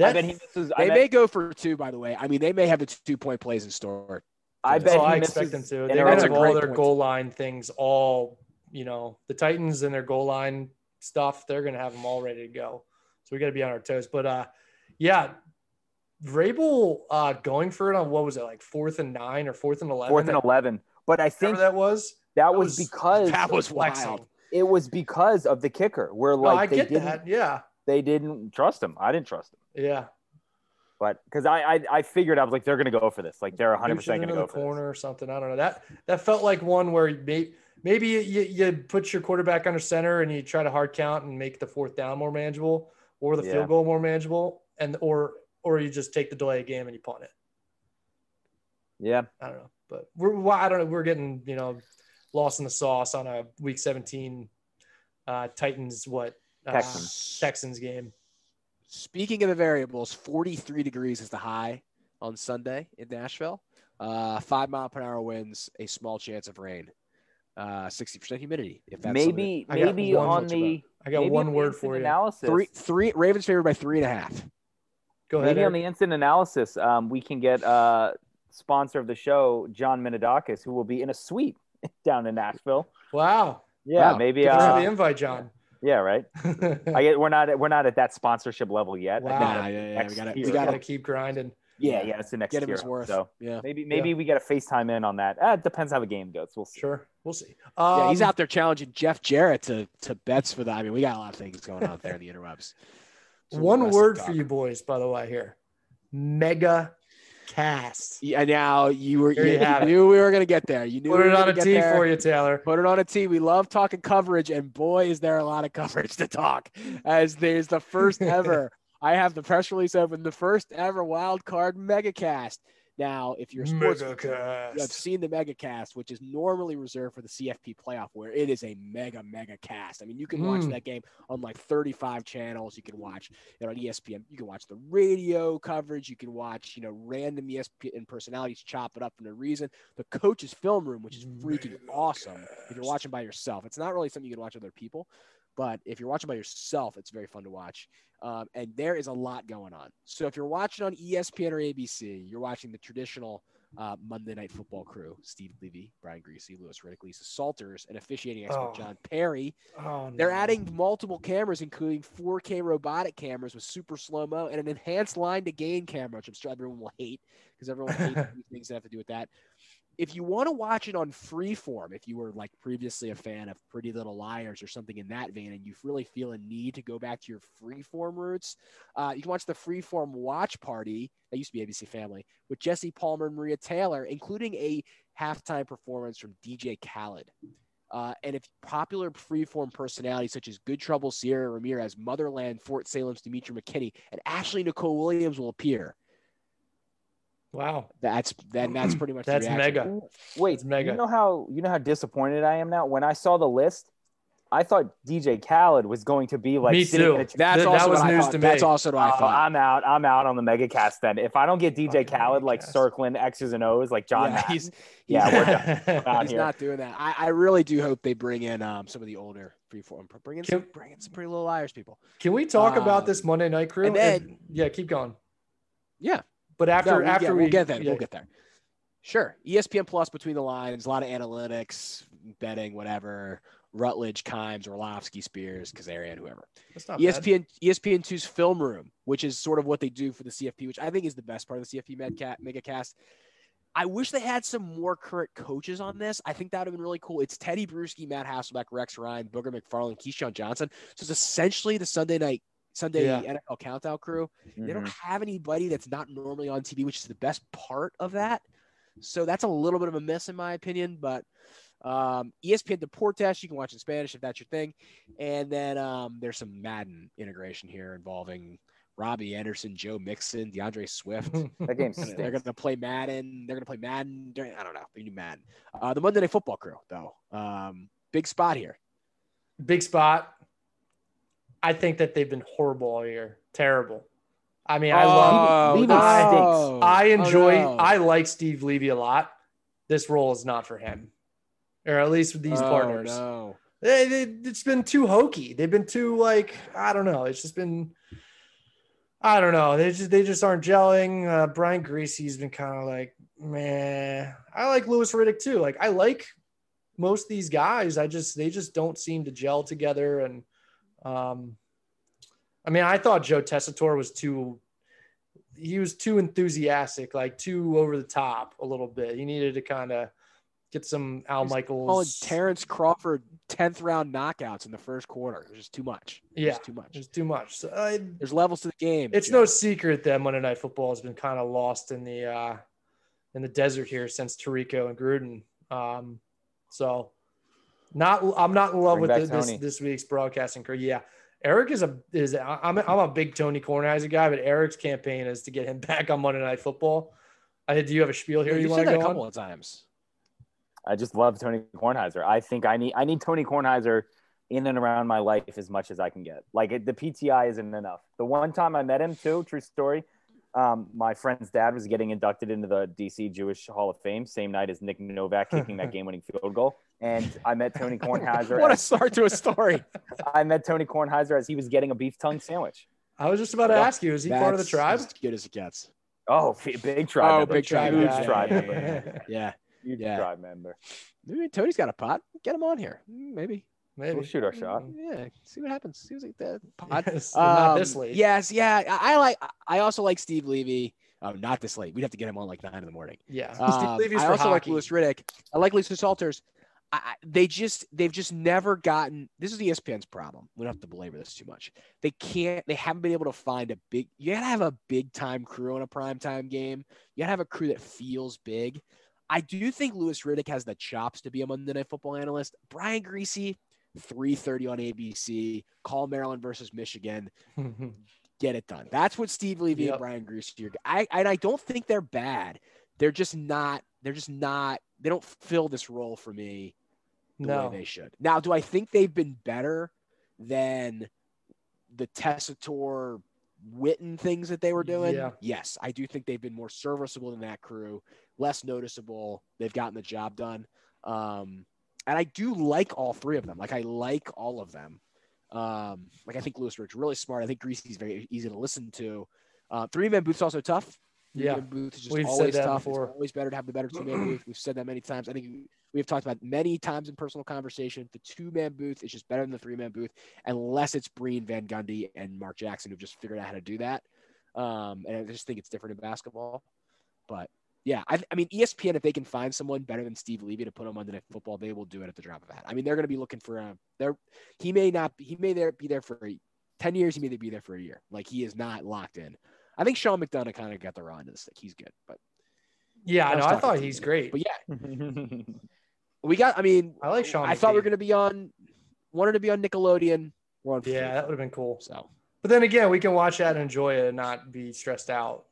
I bet he misses. They bet, may go for two by the way I mean they may have the two point plays in store I bet oh, he I misses expect them to. They early- might That's have all their point. goal line things all. You know, the Titans and their goal line stuff. They're going to have them all ready to go. So we got to be on our toes. But uh, yeah, Vrabel uh, going for it on what was it like fourth and nine or fourth and eleven? fourth and eleven. But I think that was. that that was was- because that was flexing. wild it was because of the kicker. Where No, like I they get didn't that. Yeah, they didn't trust him. I didn't trust him. Yeah. But because I, I I figured I was like they're gonna go for this. Like they're 100 percent gonna go for this. corner or something. I don't know. That that felt like one where maybe maybe you, you put your quarterback under center and you try to hard count and make the fourth down more manageable or the Yeah. field goal more manageable and or or you just take the delay game and you punt it. Yeah, I don't know, but we're I don't know. We're getting you know lost in the sauce on a week 17 uh, Titans what uh, Texans. Texans game. Speaking of the variables, 43 degrees is the high on Sunday in Nashville. Uh, five mile per hour winds, a small chance of rain, uh, 60% humidity. If that's something- maybe I got maybe one on the I got maybe one word for you. Analysis, three, three Ravens favored by three and a half. Go ahead. maybe on the instant analysis, um, we can get uh sponsor of the show, John Minidakis, who will be in a suite down in Nashville. wow. Yeah, Wow. maybe. Thanks for the Uh, invite, John. Yeah, right. I get we're not at, we're not at that sponsorship level yet. Wow. think Nah, that's yeah, yeah, we gotta- we gotta gotta- keep grinding. yeah, yeah, it's the next Get him tier. his worth. So Yeah. maybe maybe we get a FaceTime in on that. Uh, it depends how the game goes. We'll see. Sure, we'll see. Yeah, he's Um, out there challenging Jeff Jarrett to, to bets for the. I mean, we got a lot of things going on there in the interrupts. Some One word talk. for you boys, by the way. Here, mega cast. Yeah, now you were you, you knew we were gonna get there. You knew Put we it were on a tee there. for you, Taylor. Put it on a tee. We love talking coverage, and boy, is there a lot of coverage to talk. As there's the first ever. I have the press release open. The first ever wild card megacast. Now, if you're a sports, fan, you have seen the megacast, which is normally reserved for the CFP playoff, where it is a mega mega cast. I mean, you can watch Mm. that game on like 35 channels. You can watch it on ESPN. You can watch the radio coverage. You can watch, you know, random ESPN personalities chop it up for no reason. The coach's film room, which is freaking awesome. If you're watching by yourself, it's not really something you can watch with other people, but if you're watching by yourself, it's very fun to watch. Um, and there is a lot going on. So if you're watching on ESPN or ABC, you're watching the traditional uh, Monday Night Football crew: Steve Levy, Brian Griese, Louis Riddick, Lisa Salters, and officiating expert Oh. John Parry. Oh, They're adding multiple cameras, including 4K robotic cameras with super slow mo and an enhanced line to gain camera, which I'm sure everyone will hate because everyone hates things that have to do with that. If you want to watch it on freeform, if you were like previously a fan of Pretty Little Liars or something in that vein, and you really feel a need to go back to your freeform roots, uh, you can watch the freeform watch party that used to be ABC Family with Jesse Palmer and Maria Taylor, including a halftime performance from DJ Khaled. Uh, and if popular freeform personalities such as Good Trouble Sierra Ramirez, Motherland, Fort Salem's Demetri McKinney, and Ashley Nicole Williams will appear, Wow. that's then that's pretty much That's reaction. mega. Wait, It's mega. you know how you know how disappointed I am now? When I saw the list, I thought DJ Khaled was going to be like Me sitting too. in a- That's That- that was news thought. to That's also what I Oh, thought. I'm out. I'm out on the mega cast then. If I don't get DJ Fucking Khaled like megacast. circling X's and O's like John yeah, Madden, he's, he's, Yeah, we're done. he's here. not doing that. I, I really do hope they bring in um, some of the older freeform, bring in some, Can- bring in some pretty little liars people. Can we talk about Um, this Monday night crew? and then- yeah, keep going. Yeah, But after No, we- after we'll get there. yeah, We'll get there. Sure. ESPN Plus between the lines, a lot of analytics, betting, whatever. Rutledge, Kimes, Orlovsky, Spears, Kazarian, whoever. That's not E bad. ESPN ESPN 2's film room, which is sort of what they do for the CFP, which I think is the best part of the CFP Medcat Megacast. I wish they had some more current coaches on this. I think that would have been really cool. It's Tedy Bruschi, Matt Hasselbeck, Rex Ryan, Booger McFarland, Keyshawn Johnson. So it's essentially the Sunday night Sunday Yeah. NFL countdown crew. They don't Mhm. have anybody that's not normally on TV, which is the best part of that. So that's a little bit of a miss in my opinion, but um, ESPN Deportes, you can watch in Spanish if that's your thing. And then um, there's some Madden integration here involving Robbie Anderson, Joe Mixon, D'Andre Swift. That game they're going to play Madden. They're going to play Madden. During, I don't know. They do Madden. Uh, the Monday Night Football crew, though. Um, big spot here. Big spot. I think that they've been horrible all year. Terrible. I mean, I love. Levy no. stinks. I Oh, enjoy. no. I like Steve Levy a lot. This role is not for him, or at least with these Oh, partners. No. They- they- it's been too hokey. They've been too like I don't know. It's just been I don't know. They just they just aren't gelling. Uh, Brian Griese's been kind of like man. I like Louis Riddick too. Like I like most of these guys. I just they just don't seem to gel together. And um, I mean, I thought Joe Tessitore was too. He was too enthusiastic, like too over the top a little bit. He needed to kind of get some Al He's Calling Michaels. Terrence Crawford 10th round knockouts in the first quarter. It was just too much. It Yeah. too much. It's too much. So, I, There's levels to the game. it's Joe. no secret that Monday Night Football has been kind of lost in the uh, in the desert here since Tirico and Gruden. Um, so, not I'm not in love Bring with the, this this week's broadcasting crew. Yeah, Eric is a is I'm a, I'm a big Tony Kornheiser guy, but Eric's campaign is to get him back on Monday Night Football. I do you have a spiel here Yeah, you you've want to that a couple on? of times. I just love Tony Kornheiser. I think I need I need Tony Kornheiser in and around my life as much as I can get. Like it, the PTI isn't enough. The one time I met him too, true story. Um, my friend's dad was getting inducted into the DC Jewish Hall of Fame same night as Nick Novak kicking that game-winning field goal, and I met Tony Kornheiser. What a as, start to a story. I met Tony Kornheiser as he was getting a beef tongue sandwich. I was just about to Yeah. ask you, is he part of the tribe? As good as it gets. Oh, big tribe. Oh, member. big tribe. Huge guy. tribe Yeah, member. yeah, yeah, yeah. Huge Yeah. tribe member. Maybe Tony's got a pot. Get him on here. Mm, Maybe. Maybe We'll shoot our shot. Yeah. See what happens. See what's like that pot. Yes, not Um, this late. Yes. Yeah. I, I like. I also like Steve Levy. Oh, not this late. We'd have to get him on like nine in the morning. Yeah. Um, Steve Levy's I for also like hockey. Louis Riddick. I like Lisa Salters. I, they just they've just never gotten. This is ESPN's problem. We don't have to belabor this too much. They can't. They haven't been able to find a big. You gotta have a big time crew on a prime time game. You gotta have a crew that feels big. I do think Louis Riddick has the chops to be a Monday Night Football analyst. Brian Griese, three thirty on ABC. Call Maryland versus Michigan get it done. That's what Steve Levy Yep. and Brian Griese are. I and I don't think they're bad. They're just not. They're just not. They don't fill this role for me the no. way they should. Now, do I think they've been better than the Tessitore Witten things that they were doing? Yeah. Yes, I do think they've been more serviceable than that crew, less noticeable. They've gotten the job done. Um, and I do like all three of them. Like I like all of them. Um, like I think Lewis Rick's really smart. I think Griese's very easy to listen to. Uh, three man booth's also tough. Yeah. Booth is just We've always that tough. before. It's always better to have the better two man booth. We've said that many times. I think we have talked about many times in personal conversation. The two man booth is just better than the three man booth, unless it's Breen Van Gundy and Mark Jackson who've just figured out how to do that. Um, and I just think it's different in basketball. But yeah, I, I mean, ESPN, if they can find someone better than Steve Levy to put them on Monday Night Football, they will do it at the drop of a hat. I mean, they're going to be looking for a. They're he may not. He may there be there for ten years. He may be there for a year. Like he is not locked in. I think Sean McDonough kind of got the raw end of the stick. He's good, but Yeah, I I know. I thought he's great. but yeah, we got. I mean, I like Sean I thought we were going to be on. Wanted to be on Nickelodeon. We're on. Yeah, that would have been cool. So But then again, we can watch that and enjoy it and not be stressed out.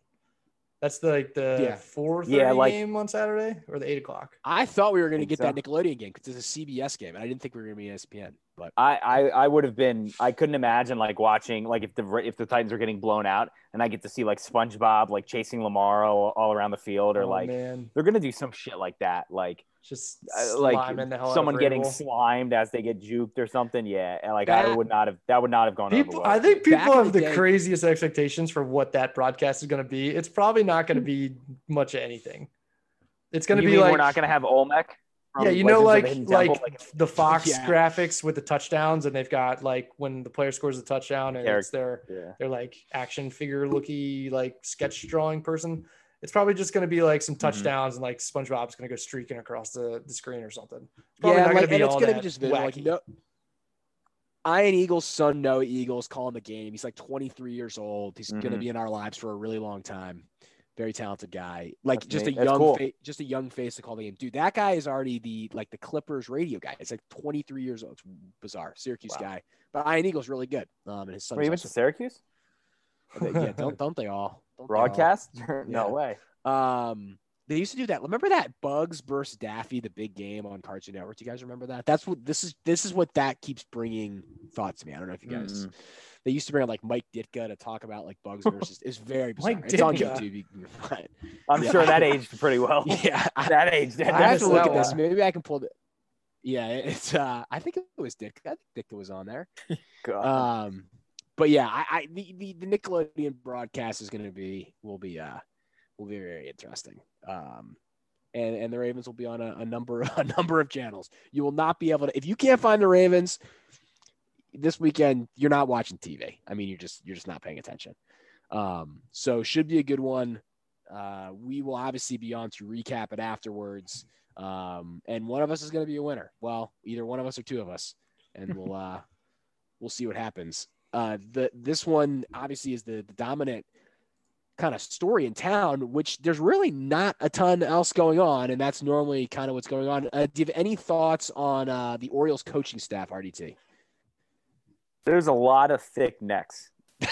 That's the like the Yeah. four thirty Yeah, like- game on Saturday or the eight o'clock. I thought we were going to Think get that. Nickelodeon game because it's a CBS game, and I didn't think we were going to be ESPN. But I, I I would have been I couldn't imagine like watching like if the if the Titans are getting blown out and I get to see like SpongeBob like chasing Lamar all, all around the field or Oh, like man, they're gonna do some shit like that like just uh, like sliming the hell someone getting slimed as they get juked or something yeah and like That- I would not have that would not have gone People, over I think people Back have the the day- craziest expectations for what that broadcast is going to be. It's probably not going to be much of anything. It's going to be mean like we're not going to have Olmec? yeah, you know, like the Hidden like Temple? the Fox Yeah. graphics with the touchdowns, and they've got like when the player scores a touchdown, and it's their yeah. their like action figure looky like sketch drawing person. It's probably just going to be like some Mhm. touchdowns, and like SpongeBob's going to go streaking across the, the screen or something. It's probably Yeah, not like, gonna and it's gonna be just video, like wacky. no. Ian Eagle's son, Noah Eagle's, calling the game. He's like 23 years old. He's gonna Mhm. be in our lives for a really long time. Very talented guy. Like That's just a That's young, cool. fa- just a young face to call the game. Dude, that guy is already the like the Clippers radio guy. It's like 23 years old. It's bizarre. Syracuse Wow. guy, but Ian Eagle's really good. Um, and his son. Wait, you went to Syracuse? yeah, don't don't they all? Don't they all? Broadcast? Yeah. no way. Um, they used to do that. Remember that Bugs versus Daffy, the big game on Cartoon Network? Do you guys remember that? That's what this is. This is what that keeps bringing thoughts to me. I don't know if you guys. Mm-mm. They used to bring on like Mike Ditka to talk about like Bugs versus. It's very bizarre. Mike it's on Ditka. YouTube. You can find. I'm Yeah. sure that aged pretty well. Yeah, that aged. That, I have to look at this. Maybe I can pull it. Yeah, it's. uh I think it was Ditka. I think Ditka was on there. God. Um, but yeah, I, I the, the the Nickelodeon broadcast is going to be will be uh will be very interesting. Um, and and the Ravens will be on a, a number a number of channels. You will not be able to if you can't find the Ravens this weekend. You're not watching TV. I mean, you're just you're just not paying attention. Um, so should be a good one. Uh, we will obviously be on to recap it afterwards. Um, and one of us is going to be a winner. Well, either one of us or two of us, and we'll uh, we'll see what happens. Uh, the this one obviously is the, the dominant kind of story in town, which there's really not a ton else going on, and that's normally kind of what's going on. Uh, do you have any thoughts on uh, the Orioles coaching staff, RDT? There's a lot of thick necks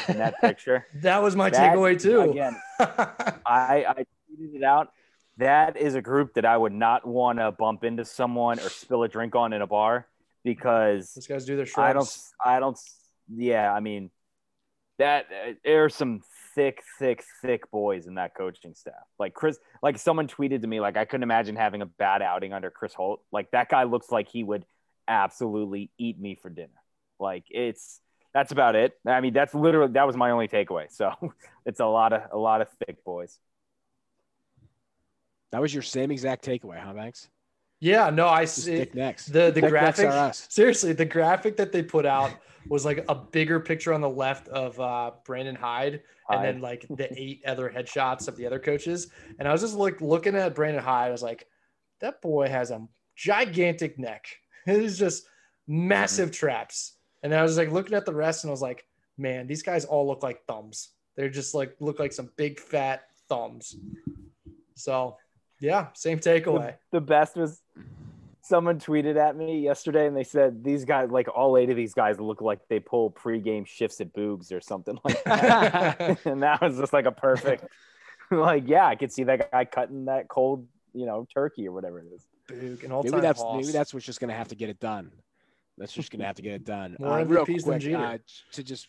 in that picture. that was my That- takeaway too. Again, I, I tweeted it out. That is a group that I would not want to bump into someone or spill a drink on in a bar because Those guys do their I don't. I don't, yeah, I mean, that uh, there are some thick, thick, thick boys in that coaching staff. Like Chris, like someone tweeted to me, like I couldn't imagine having a bad outing under Chris Holt. Like that guy looks like he would absolutely eat me for dinner. Like it's that's about it. I mean, that's literally that was my only takeaway. So it's a lot of a lot of thick boys. That was your same exact takeaway, huh, Banks? Yeah, no, I Just see necks. the the graphic. Seriously, the graphic that they put out was like a bigger picture on the left of uh, Brandon Hyde, and then like the eight other headshots of the other coaches. And I was just like looking at Brandon Hyde. I was like, that boy has a gigantic neck. It is just massive traps. And I was like looking at the rest, and I was like, man, these guys all look like thumbs. They're just like look like some big fat thumbs. So yeah, same takeaway. The best was someone tweeted at me yesterday and they said these guys like all eight of these guys look like they pull pregame shifts at Boogs or something like that. and that was just like a perfect like yeah, I could see that guy cutting that cold, you know, turkey or whatever it is. Big and all maybe that's Hoss. maybe that's what's just going to have to get it done. That's just going to have to get it done. More Uh, real MVPs than quick, uh, to just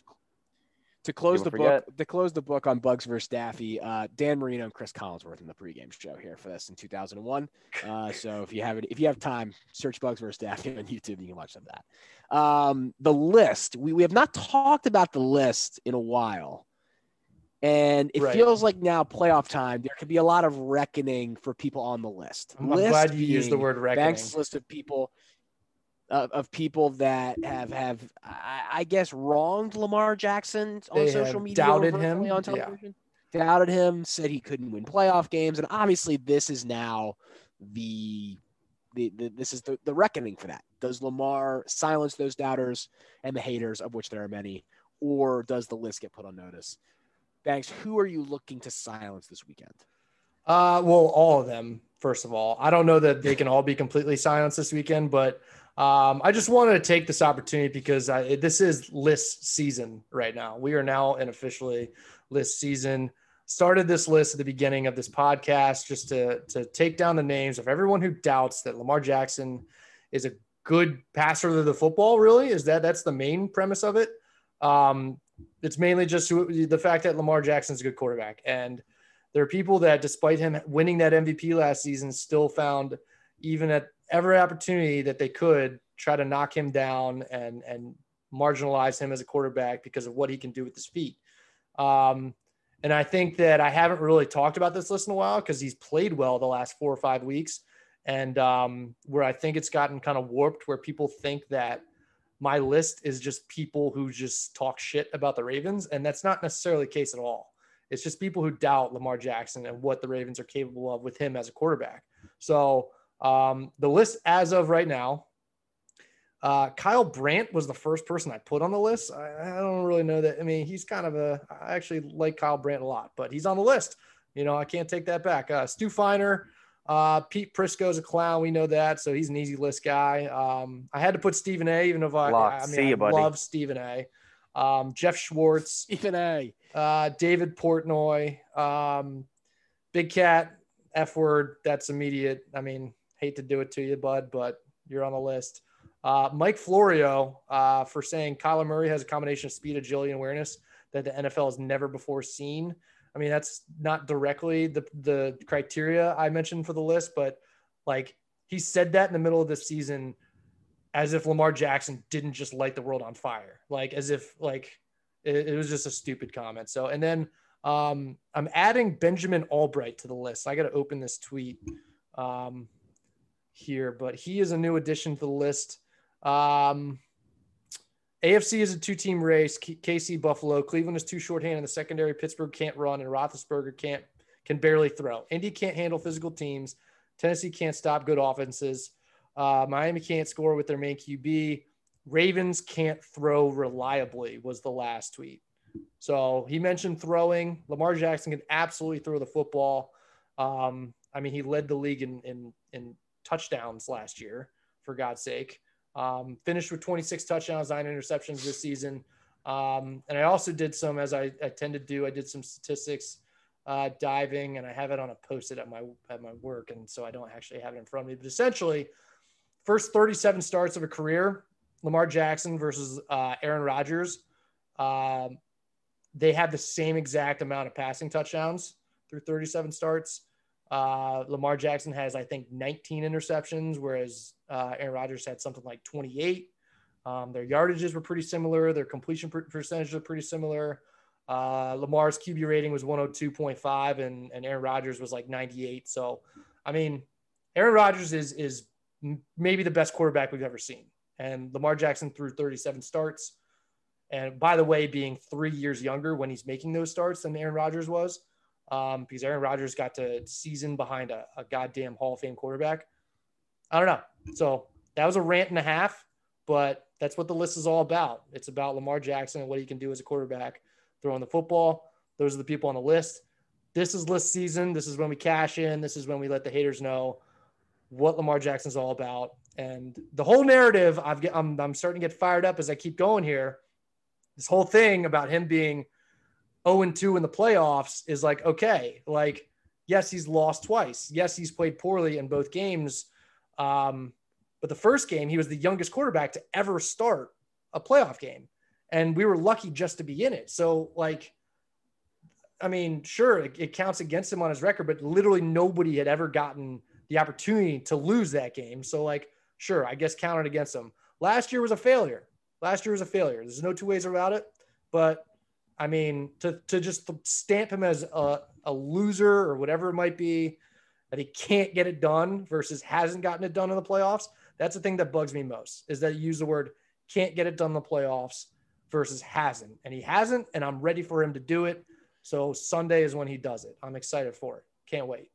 to close the forget. book to close the book on Bugs versus Daffy. Uh, Dan Marino and Cris Collinsworth in the pregame show here for this in 2001. Uh, so if you have it, if you have time, search Bugs versus Daffy on YouTube. You can watch some of that. Um, the list we we have not talked about the list in a while. And it Right. feels like now playoff time. There could be a lot of reckoning for people on the list. I'm, I'm List glad you used the word reckoning. Banks' list of people uh, of people that have have I, I guess wronged Lamar Jackson on They social media, doubted him, on yeah. television. Doubted him, said he couldn't win playoff games, and obviously this is now the. The, the, this is the, the reckoning for that. Does Lamar silence those doubters and the haters, of which there are many, or does the list get put on notice? Banks, who are you looking to silence this weekend? Uh, well, all of them. First of all, I don't know that they can all be completely silenced this weekend, but um, I just wanted to take this opportunity because I, this is list season right now. We are now in officially list season. Started this list at the beginning of this podcast just to to take down the names of everyone who doubts that Lamar Jackson is a good passer of the football. Really, is that that's the main premise of it? Um, it's mainly just the fact that Lamar Jackson's a good quarterback and there are people that, despite him winning that MVP last season, still found even at every opportunity that they could try to knock him down and and marginalize him as a quarterback because of what he can do with his feet. Um, And I think that I haven't really talked about this list in a while because he's played well the last four or five weeks. And um, where I think it's gotten kind of warped, where people think that my list is just people who just talk shit about the Ravens. And that's not necessarily the case at all. It's just people who doubt Lamar Jackson and what the Ravens are capable of with him as a quarterback. So um, the list as of right now, uh, Kyle Brandt was the first person I put on the list. I, I, don't really know that. I mean, he's kind of a, I actually like Kyle Brandt a lot, but he's on the list. You know, I can't take that back. Uh, Stu Feiner, uh, Pete Prisco's a clown. We know that. So he's an easy list guy. Um, I had to put Stephen A, even if I, I mean, See you, I love Stephen A. Um, Jeff Schwartz, Stephen A, uh, David Portnoy, um, Big Cat, F word. That's immediate. I mean, hate to do it to you, bud, but you're on the list. Uh, Mike Florio uh, for saying Kyler Murray has a combination of speed, agility, and awareness that the NFL has never before seen. I mean, that's not directly the the criteria I mentioned for the list, but like he said that in the middle of the season, as if Lamar Jackson didn't just light the world on fire, like as if like it, it was just a stupid comment. So, and then um, I'm adding Benjamin Allbright to the list. I got to open this tweet um, here, but he is a new addition to the list. Um, AFC is a two-team race. KC, Buffalo, Cleveland is too shorthanded in the secondary. Pittsburgh can't run, and Roethlisberger can't can barely throw. Indy can't handle physical teams. Tennessee can't stop good offenses. Uh, Miami can't score with their main QB. Ravens can't throw reliably was the last tweet. So he mentioned throwing. Lamar Jackson can absolutely throw the football. Um, I mean, he led the league in, in in touchdowns last year, for God's sake. Um, finished with 26 touchdowns, nine interceptions this season. Um, and I also did some, as I, I, tend to do, I did some statistics uh, diving, and I have it on a post-it at my at my work, and so I don't actually have it in front of me. But essentially, first 37 starts of a career, Lamar Jackson versus uh, Aaron Rodgers. Um, they have the same exact amount of passing touchdowns through 37 starts. Uh, Lamar Jackson has, I think, 19 interceptions, whereas uh, Aaron Rodgers had something like 28. Um, their yardages were pretty similar. Their completion per- percentages are pretty similar. Uh, Lamar's QB rating was 102.5, and, and Aaron Rodgers was like 98. So, I mean, Aaron Rodgers is is maybe the best quarterback we've ever seen. And Lamar Jackson threw 37 starts. And by the way, being three years younger when he's making those starts than Aaron Rodgers was, um, because Aaron Rodgers got to season behind a, a goddamn Hall of Fame quarterback. I don't know. So that was a rant and a half, but that's what the list is all about. It's about Lamar Jackson and what he can do as a quarterback, throwing the football. Those are the people on the list. This is list season. This is when we cash in. This is when we let the haters know what Lamar Jackson's all about. And the whole narrative, I've, I'm, I'm starting to get fired up as I keep going here. This whole thing about him being 0 and 2 in the playoffs is like, okay, like, yes, he's lost twice. Yes, he's played poorly in both games. Um, but the first game, he was the youngest quarterback to ever start a playoff game. And we were lucky just to be in it. So, like, I mean, sure, it, it counts against him on his record, but literally nobody had ever gotten the opportunity to lose that game. So, like, sure, I guess counted against him. Last year was a failure. Last year was a failure. There's no two ways about it. But I mean, to, to just stamp him as a, a loser or whatever it might be, that he can't get it done versus hasn't gotten it done in the playoffs. That's the thing that bugs me most is that you use the word can't get it done in the playoffs versus hasn't. And he hasn't, and I'm ready for him to do it. So Sunday is when he does it. I'm excited for it. Can't wait.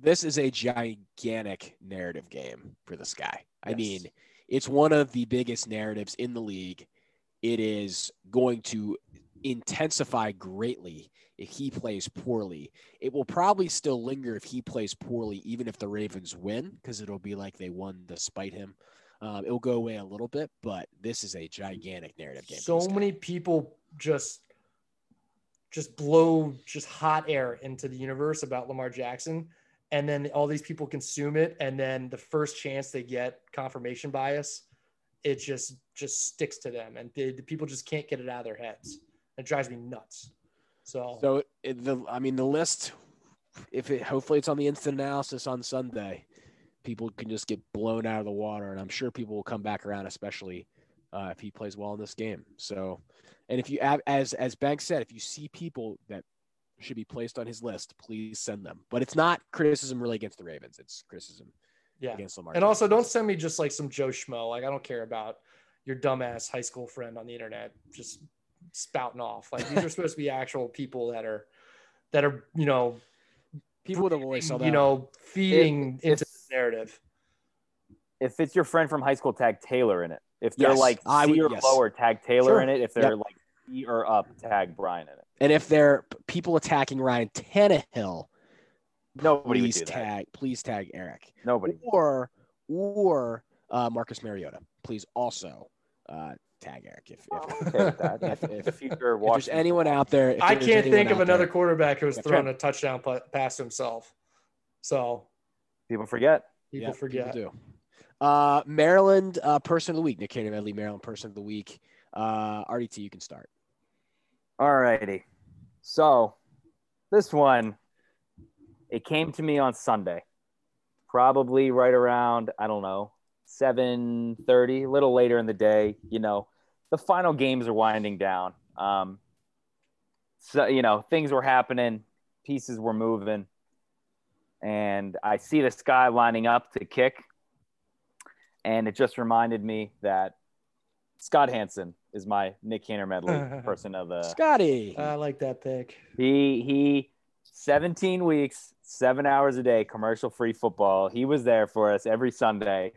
This is a gigantic narrative game for this guy. Yes. I mean, it's one of the biggest narratives in the league. It is going to intensify greatly if he plays poorly. It will probably still linger if he plays poorly, even if the Ravens win, because it'll be like they won despite him. Um, it'll go away a little bit, but this is a gigantic narrative game. So many people just just blow just hot air into the universe about Lamar Jackson, and then all these people consume it, and then the first chance they get confirmation bias, it just just sticks to them, and the, the people just can't get it out of their heads. It drives me nuts. So, so it, the I mean the list, if it hopefully it's on the instant analysis on Sunday, people can just get blown out of the water, and I'm sure people will come back around, especially uh, if he plays well in this game. So, and if you as as Banks said, if you see people that should be placed on his list, please send them. But it's not criticism really against the Ravens. It's criticism Yeah. against Lamar. And also, don't send me just like some Joe Schmo. Like, I don't care about your dumbass high school friend on the internet just spouting off. Like, these are supposed to be actual people that are, that are, you know, people with a voice. you know, feeding It- into it's- the narrative. If it's your friend from high school, tag Taylor in it. If they're Yes, like I would- C or yes. lower, tag Taylor Sure. in it. If they're Yep. like C or up, tag Brian in it. and if they're people attacking Ryan Tannehill, Nobody would please do that. tag, please tag Eric Nobody. or or uh, Marcus Mariota. Please also uh, tag Eric if if, I'm okay if, If, if, if there's anyone out there. if I can't think of another there- quarterback who has thrown a touchdown pa- pass himself. So people forget. people Yeah, forget. do. Uh, Maryland uh, person of the week, Nick Cannon Medley, Maryland person of the week. Uh, RDT, you can start. All righty. So this one, it came to me on Sunday, probably right around, I don't know, 7.30, a little later in the day. You know, the final games are winding down. Um, so, you know, things were happening, pieces were moving. And I see this guy lining up to kick. And it just reminded me that Scott Hanson is my Nick Canner medley person of the Scotty. I like that pick. he he 17 weeks, seven hours a day, commercial free football. He was there for us every Sunday.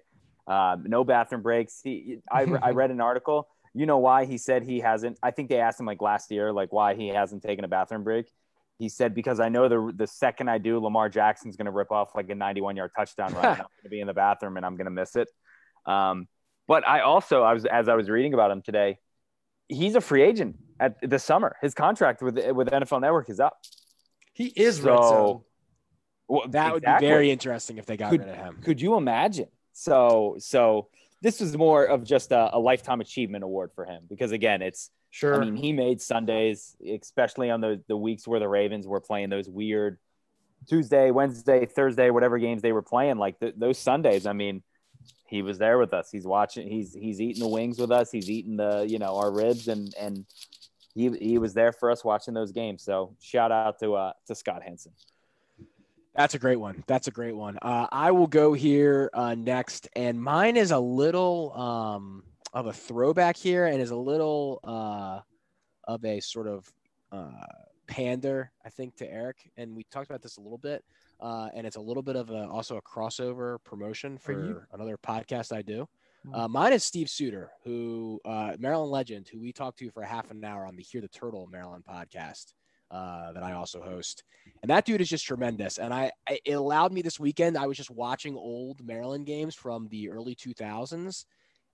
Um, no bathroom breaks. He I, I read an article. You know why he said he hasn't? I think they asked him like last year, like why he hasn't taken a bathroom break. He said because I know the the second I do, Lamar Jackson's going to rip off like a 91 yard touchdown run. and I'm going to be in the bathroom and I'm going to miss it. Um, but I also I was as I was reading about him today, he's a free agent at the summer. His contract with with NFL Network is up. He is red So- zone. Well, that would be very interesting if they got Could- rid of him. Could you imagine? So, so this was more of just a, a lifetime achievement award for him because again, it's. Sure. I mean, he made Sundays, especially on the the weeks where the Ravens were playing those weird Tuesday, Wednesday, Thursday, whatever games they were playing. Like th- those Sundays, I mean, he was there with us. He's watching. He's he's eating the wings with us. He's eating the you know our ribs and and. He, he was there for us watching those games. So shout out to uh, to Scott Hanson. That's a great one. That's a great one. Uh, I will go here uh, next, and mine is a little um, of a throwback here, and is a little uh, of a sort of uh, pander, I think, to Eric. And we talked about this a little bit, uh, and it's a little bit of a, also a crossover promotion for you? another podcast I do. Hmm. Uh, mine is Steve Suter, who uh, Maryland legend, who we talked to for half an hour on the Hear the Turtle Maryland podcast uh, that I also host. And that dude is just tremendous. And I, I, it allowed me this weekend. I was just watching old Maryland games from the early 2000s,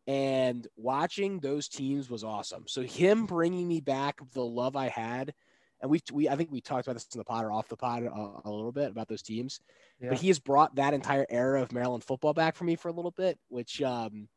and watching those teams was awesome. So him bringing me back the love I had, and we, we I think we talked about this in the pod or off the pod a, a little bit about those teams. Yeah. But he has brought that entire era of Maryland football back for me for a little bit, which um,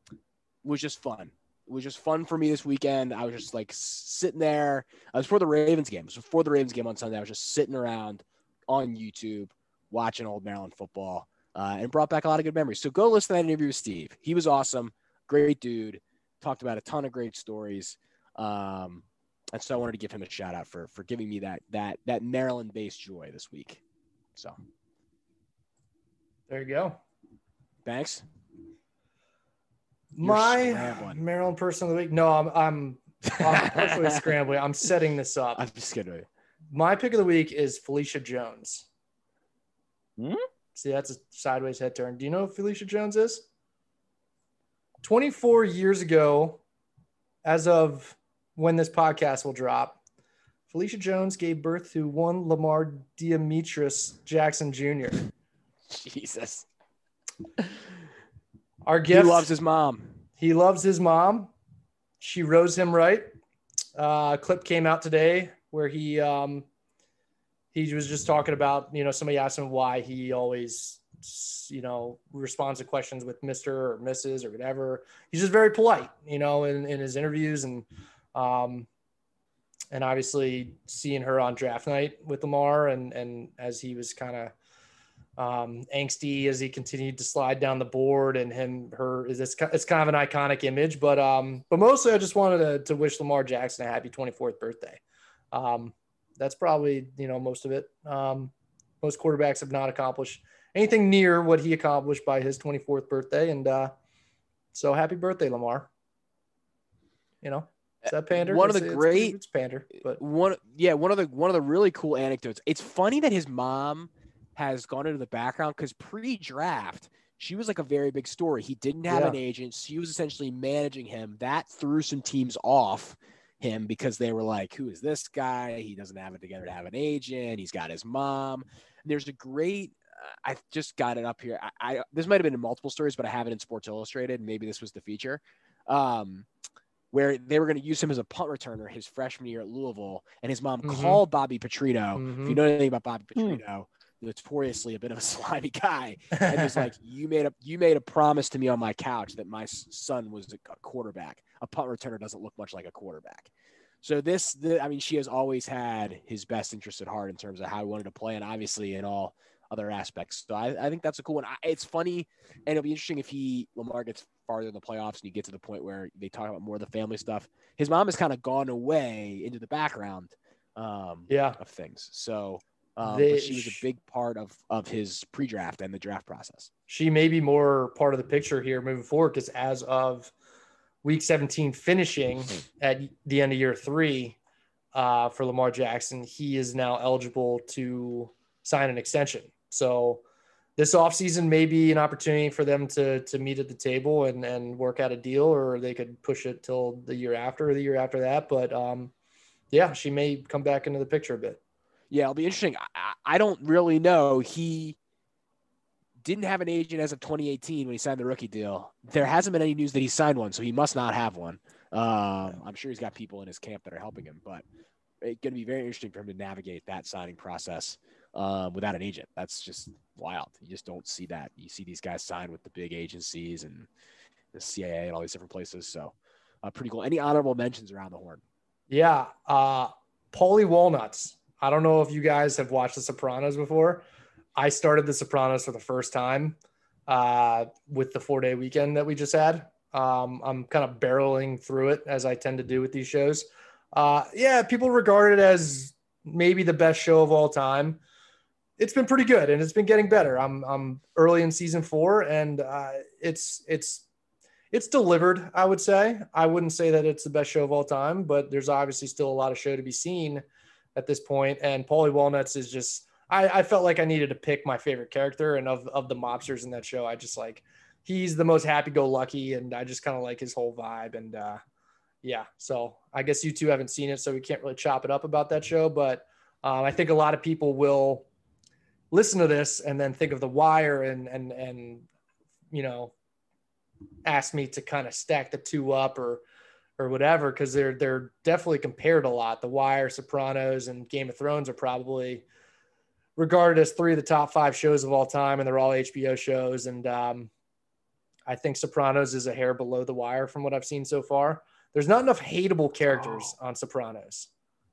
was just fun. It was just fun for me this weekend. I was just like sitting there. I was for the Ravens game. It was before the Ravens game on Sunday. I was just sitting around on YouTube watching old Maryland football uh, and brought back a lot of good memories. So go listen to that interview with Steve. He was awesome. Great dude. Talked about a ton of great stories. Um, and so I wanted to give him a shout out for for giving me that that that Maryland based joy this week. So there you go. thanks. My scrambling. Maryland person of the week. No, I'm I'm I'm personally scrambling. I'm setting this up. I'm just kidding. My pick of the week is Felicia Jones. Hmm? See, that's a sideways head turn. Do you know who Felicia Jones is? 24 years ago, as of when this podcast will drop, Felicia Jones gave birth to one Lamar Demetrius Jackson Jr. Jesus. Our He loves his mom. He loves his mom. She rose him right. Uh, a clip came out today where he um, he was just talking about you know somebody asked him why he always you know responds to questions with Mister or Mrs. or whatever. He's just very polite, you know, in, in his interviews and um, and obviously seeing her on draft night with Lamar and and as he was kind of um, angsty as he continued to slide down the board and him her is this it's kind of an iconic image but um but mostly i just wanted to, to wish lamar jackson a happy 24th birthday um that's probably you know most of it. Um, most quarterbacks have not accomplished anything near what he accomplished by his 24th birthday, and uh, so happy birthday, Lamar. You know, is that pander? One of the It's- great- it's, pander, but one yeah one of the one of the really cool anecdotes it's funny that his mom has gone into the background because pre-draft she was like a very big story he didn't have Yeah. an agent she was essentially managing him that threw some teams off him because they were like who is this guy he doesn't have it together to have an agent he's got his mom and there's a great uh, i just got it up here I, I this might have been in multiple stories but i have it in sports illustrated maybe this was the feature um where they were going to use him as a punt returner his freshman year at Louisville, and his mom Mhm. called Bobby Petrino. If Mhm. you know anything about Bobby Hmm. Petrino, notoriously a bit of a slimy guy, and was like, "You made a you made a promise to me on my couch that my son was a a quarterback. A punt returner doesn't look much like a quarterback." So this, the, I mean, she has always had his best interest at heart in terms of how he wanted to play, and obviously in all other aspects. So I, I think that's a cool one. I, it's funny, and it'll be interesting if he Lamar gets farther in the playoffs and you get to the point where they talk about more of the family stuff. His mom has kind of gone away into the background um, yeah, of things. So, um, They- she was a big part of of his pre-draft and the draft process. she may be more part of the picture here moving forward because as of week 17 finishing at the end of year three uh, for Lamar Jackson, he is now eligible to sign an extension. So this offseason may be an opportunity for them to to meet at the table and and work out a deal, or they could push it till the year after or the year after that. But um, yeah, she may come back into the picture a bit. Yeah, it'll be interesting. I, I don't really know. He didn't have an agent as of 2018 when he signed the rookie deal. There hasn't been any news that he signed one, so he must not have one. Um, I'm sure he's got people in his camp that are helping him, but it's going to be very interesting for him to navigate that signing process um, without an agent. That's just wild. You just don't see that. You see these guys sign with the big agencies and the CAA and all these different places. So uh, pretty cool. Any honorable mentions around the horn? Yeah. Uh Paulie Walnuts. I don't know if you guys have watched The Sopranos before. I started The Sopranos for the first time uh, with the four day weekend that we just had. Um, I'm kind of barreling through it as I tend to do with these shows. Uh, yeah, people regard it as maybe the best show of all time. It's been pretty good and it's been getting better. I'm I'm early in season four and uh, it's it's it's delivered, I would say. I wouldn't say that it's the best show of all time, but there's obviously still a lot of show to be seen at this point. And Paulie Walnuts is just, I, I felt like I needed to pick my favorite character. And of, of the mobsters in that show, I just like, he's the most happy go lucky. And I just kind of like his whole vibe. And uh, yeah, so I guess you two haven't seen it, so we can't really chop it up about that show. But um, I think a lot of people will listen to this and then think of The Wire and, and, and, you know, ask me to kind of stack the two up or or whatever because they're they're definitely compared a lot. The Wire, Sopranos, and Game of Thrones are probably regarded as three of the top five shows of all time, and they're all HBO shows. And um, I think Sopranos is a hair below The Wire from what I've seen so far. There's not enough hateable characters on Sopranos.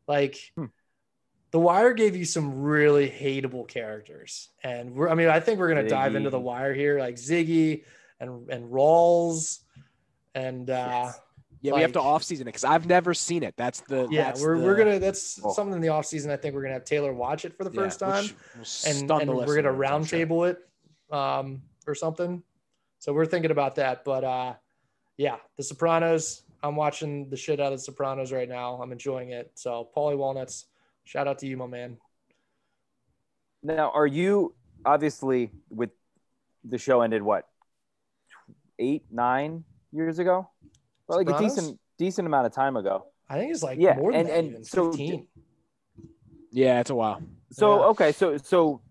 Like Hmm. The Wire gave you some really hateable characters, and we're I mean I think we're gonna dive into The Wire here, like Ziggy and and Rawls, and uh, Yes. Yeah, we have to off season it because I've never seen it. That's the yeah, that's we're, the- we're gonna that's Oh. something in the off season. I think we're gonna have Taylor watch it for the yeah, first time, and, and the we're gonna listeners, I'm sure. roundtable it um, or something. So we're thinking about that. But uh, yeah, The Sopranos. I'm watching the shit out of The Sopranos right now. I'm enjoying it. So Paulie Walnuts, shout out to you, my man. Now, are you obviously with the show ended what eight, nine years ago? Well, like a decent decent amount of time ago. I think it's like Yeah, more than and- that and even, so- 15. Yeah, it's a while. So Yeah. okay, so so,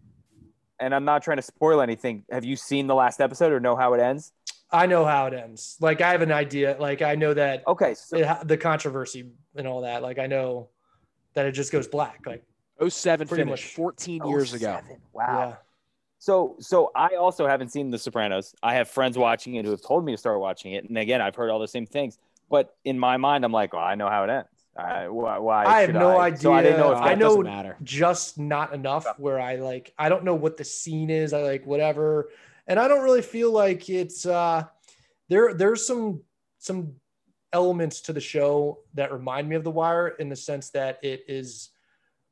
and I'm not trying to spoil anything. Have you seen the last episode or know how it ends? I know how it ends. Like I have an idea. Like I know that Okay, so it, the controversy and all that. Like I know that it just goes black. Like 07 Pretty finish, much. 14 years ago. Wow. yeah, So so I also haven't seen The Sopranos. I have friends watching it who have told me to start watching it, and again, I've heard all the same things. But in my mind, I'm like, well, I know how it ends. I, why? why I have no I? So I didn't know if idea. I know doesn't matter. just not enough where I like I don't know what the scene is. I like whatever. And I don't really feel like it's uh there there's some some elements to the show that remind me of The Wire in the sense that it is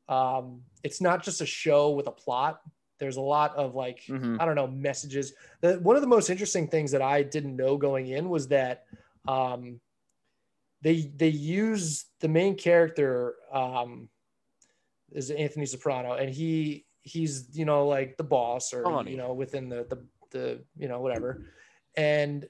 um, it's not just a show with a plot. There's a lot of like Mhm. I don't know messages. The, one of the most interesting things that I didn't know going in was that um, they they use the main character um, is Anthony Soprano, and he he's you know like the boss or Funny. you know within the the the you know whatever, and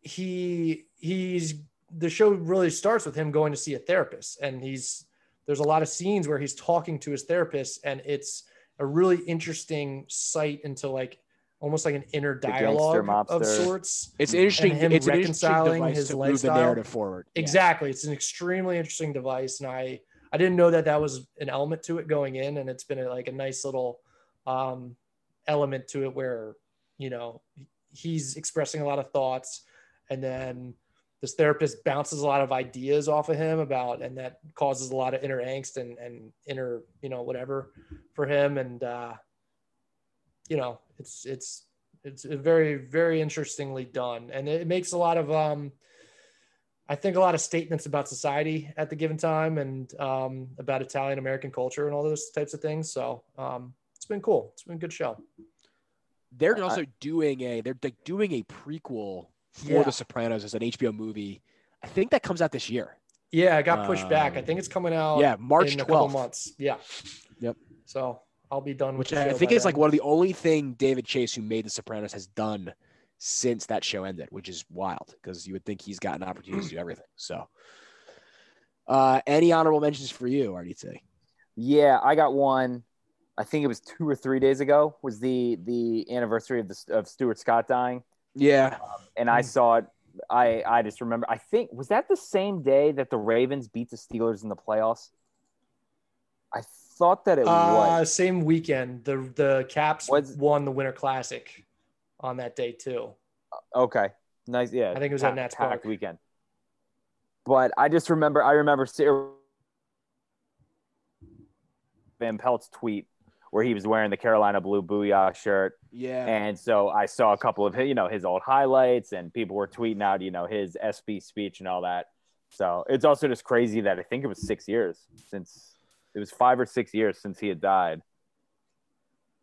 he he's the show really starts with him going to see a therapist, and he's there's a lot of scenes where he's talking to his therapist, and it's a really interesting sight into like almost like an inner gangster dialogue of sorts. It's interesting. him it's an reconciling interesting device his to lifestyle. move the narrative forward. Yeah. Exactly. It's an extremely interesting device. And I, I didn't know that that was an element to it going in. And it's been a, like a nice little um, element to it where, you know, he's expressing a lot of thoughts and then this therapist bounces a lot of ideas off of him about, and that causes a lot of inner angst and, and inner, you know, whatever for him. And, uh, you know, it's, it's, it's very, very interestingly done. And it makes a lot of, um, I think a lot of statements about society at the given time and um, about Italian American culture and all those types of things. So um, it's been cool. It's been a good show. They're I- also doing a they're like doing a prequel for Yeah. The Sopranos as an HBO movie. I think that comes out this year. Yeah, it got pushed back. I Um, think it's coming out. yeah, March in a couple twelfth. months. Yeah. Yep. So I'll be done. which with the I think by is like one of the only thing David Chase, who made The Sopranos, has done since that show ended, which is wild because you would think he's gotten opportunities to do everything. So, uh, any honorable mentions for you, RDT? Yeah, I got one. I think it was two or three days ago. Was the the anniversary of the of Stuart Scott dying, Yeah, and I Hmm. saw it. I I just remember. I think was that the same day that the Ravens beat the Steelers in the playoffs. I thought that it Uh, was. same weekend. The the Caps Was- won the Winter Classic on that day too. Okay, nice. Yeah, I think it was at packed- Nats Park. weekend. But I just remember. I remember Van Pelt's tweet where he was wearing the Carolina blue booyah shirt. yeah. And so I saw a couple of his, you know, his old highlights and people were tweeting out, you know, his SB speech and all that. So it's also just crazy that I think it was six years since it was five or six years since he had died.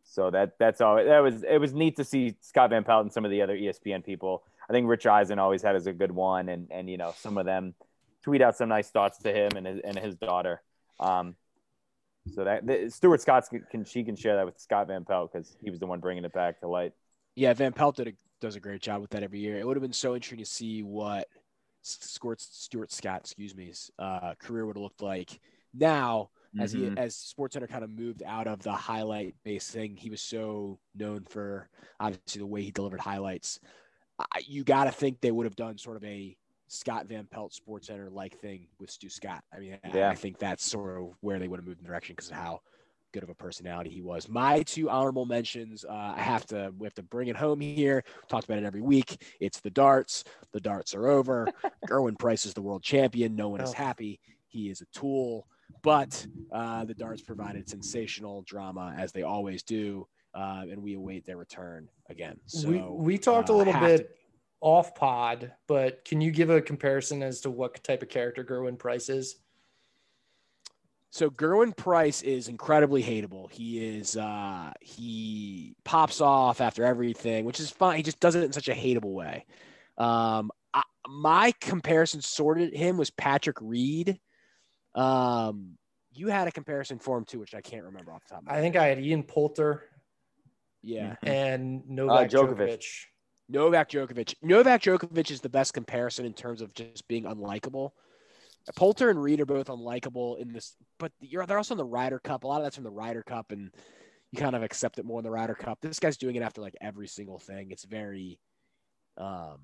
So that that's all. That was it was neat to see Scott Van Pelt and some of the other ESPN people. I think Rich Eisen always had as a good one, and and you know some of them tweet out some nice thoughts to him and his and his daughter. Um, so that the, Stuart Scott can she can share that with Scott Van Pelt because he was the one bringing it back to light. Yeah, Van Pelt did a, does a great job with that every year. It would have been so interesting to see what Stuart, Stuart Scott, excuse me, uh, career would have looked like now as he Mhm. as SportsCenter kind of moved out of the highlight based thing. He was so known for obviously the way he delivered highlights. I, you got to think they would have done sort of a Scott Van Pelt Sports Center like thing with Stu Scott. I mean, I- Yeah. I think that's sort of where they would have moved in the direction because of how good of a personality he was. My two honorable mentions, uh, I have to we have to bring it home here. Talked about it every week. It's the darts. The darts are over. Gerwyn Price is the world champion. No one is Oh. happy. He is a tool, but uh, the darts provided sensational drama as they always do, uh, and we await their return again. So we we talked a uh, little bit to- off pod, but can you give a comparison as to what type of character Gerwyn Price is? So Gerwyn Price is incredibly hateable. He is uh he pops off after everything, which is fine. He just does it in such a hateable way. Um I, my comparison sorted him was Patrick Reed. Um you had a comparison for him too, which I can't remember off the top of my I head. think I had Ian Poulter yeah. and Novak Djokovic. Djokovic. Novak Djokovic. Novak Djokovic is the best comparison in terms of just being unlikable. Poulter and Reed are both unlikable in this, but you're they're also in the Ryder Cup. A lot of that's from the Ryder Cup, and you kind of accept it more in the Ryder Cup. This guy's doing it after like every single thing. It's very, um,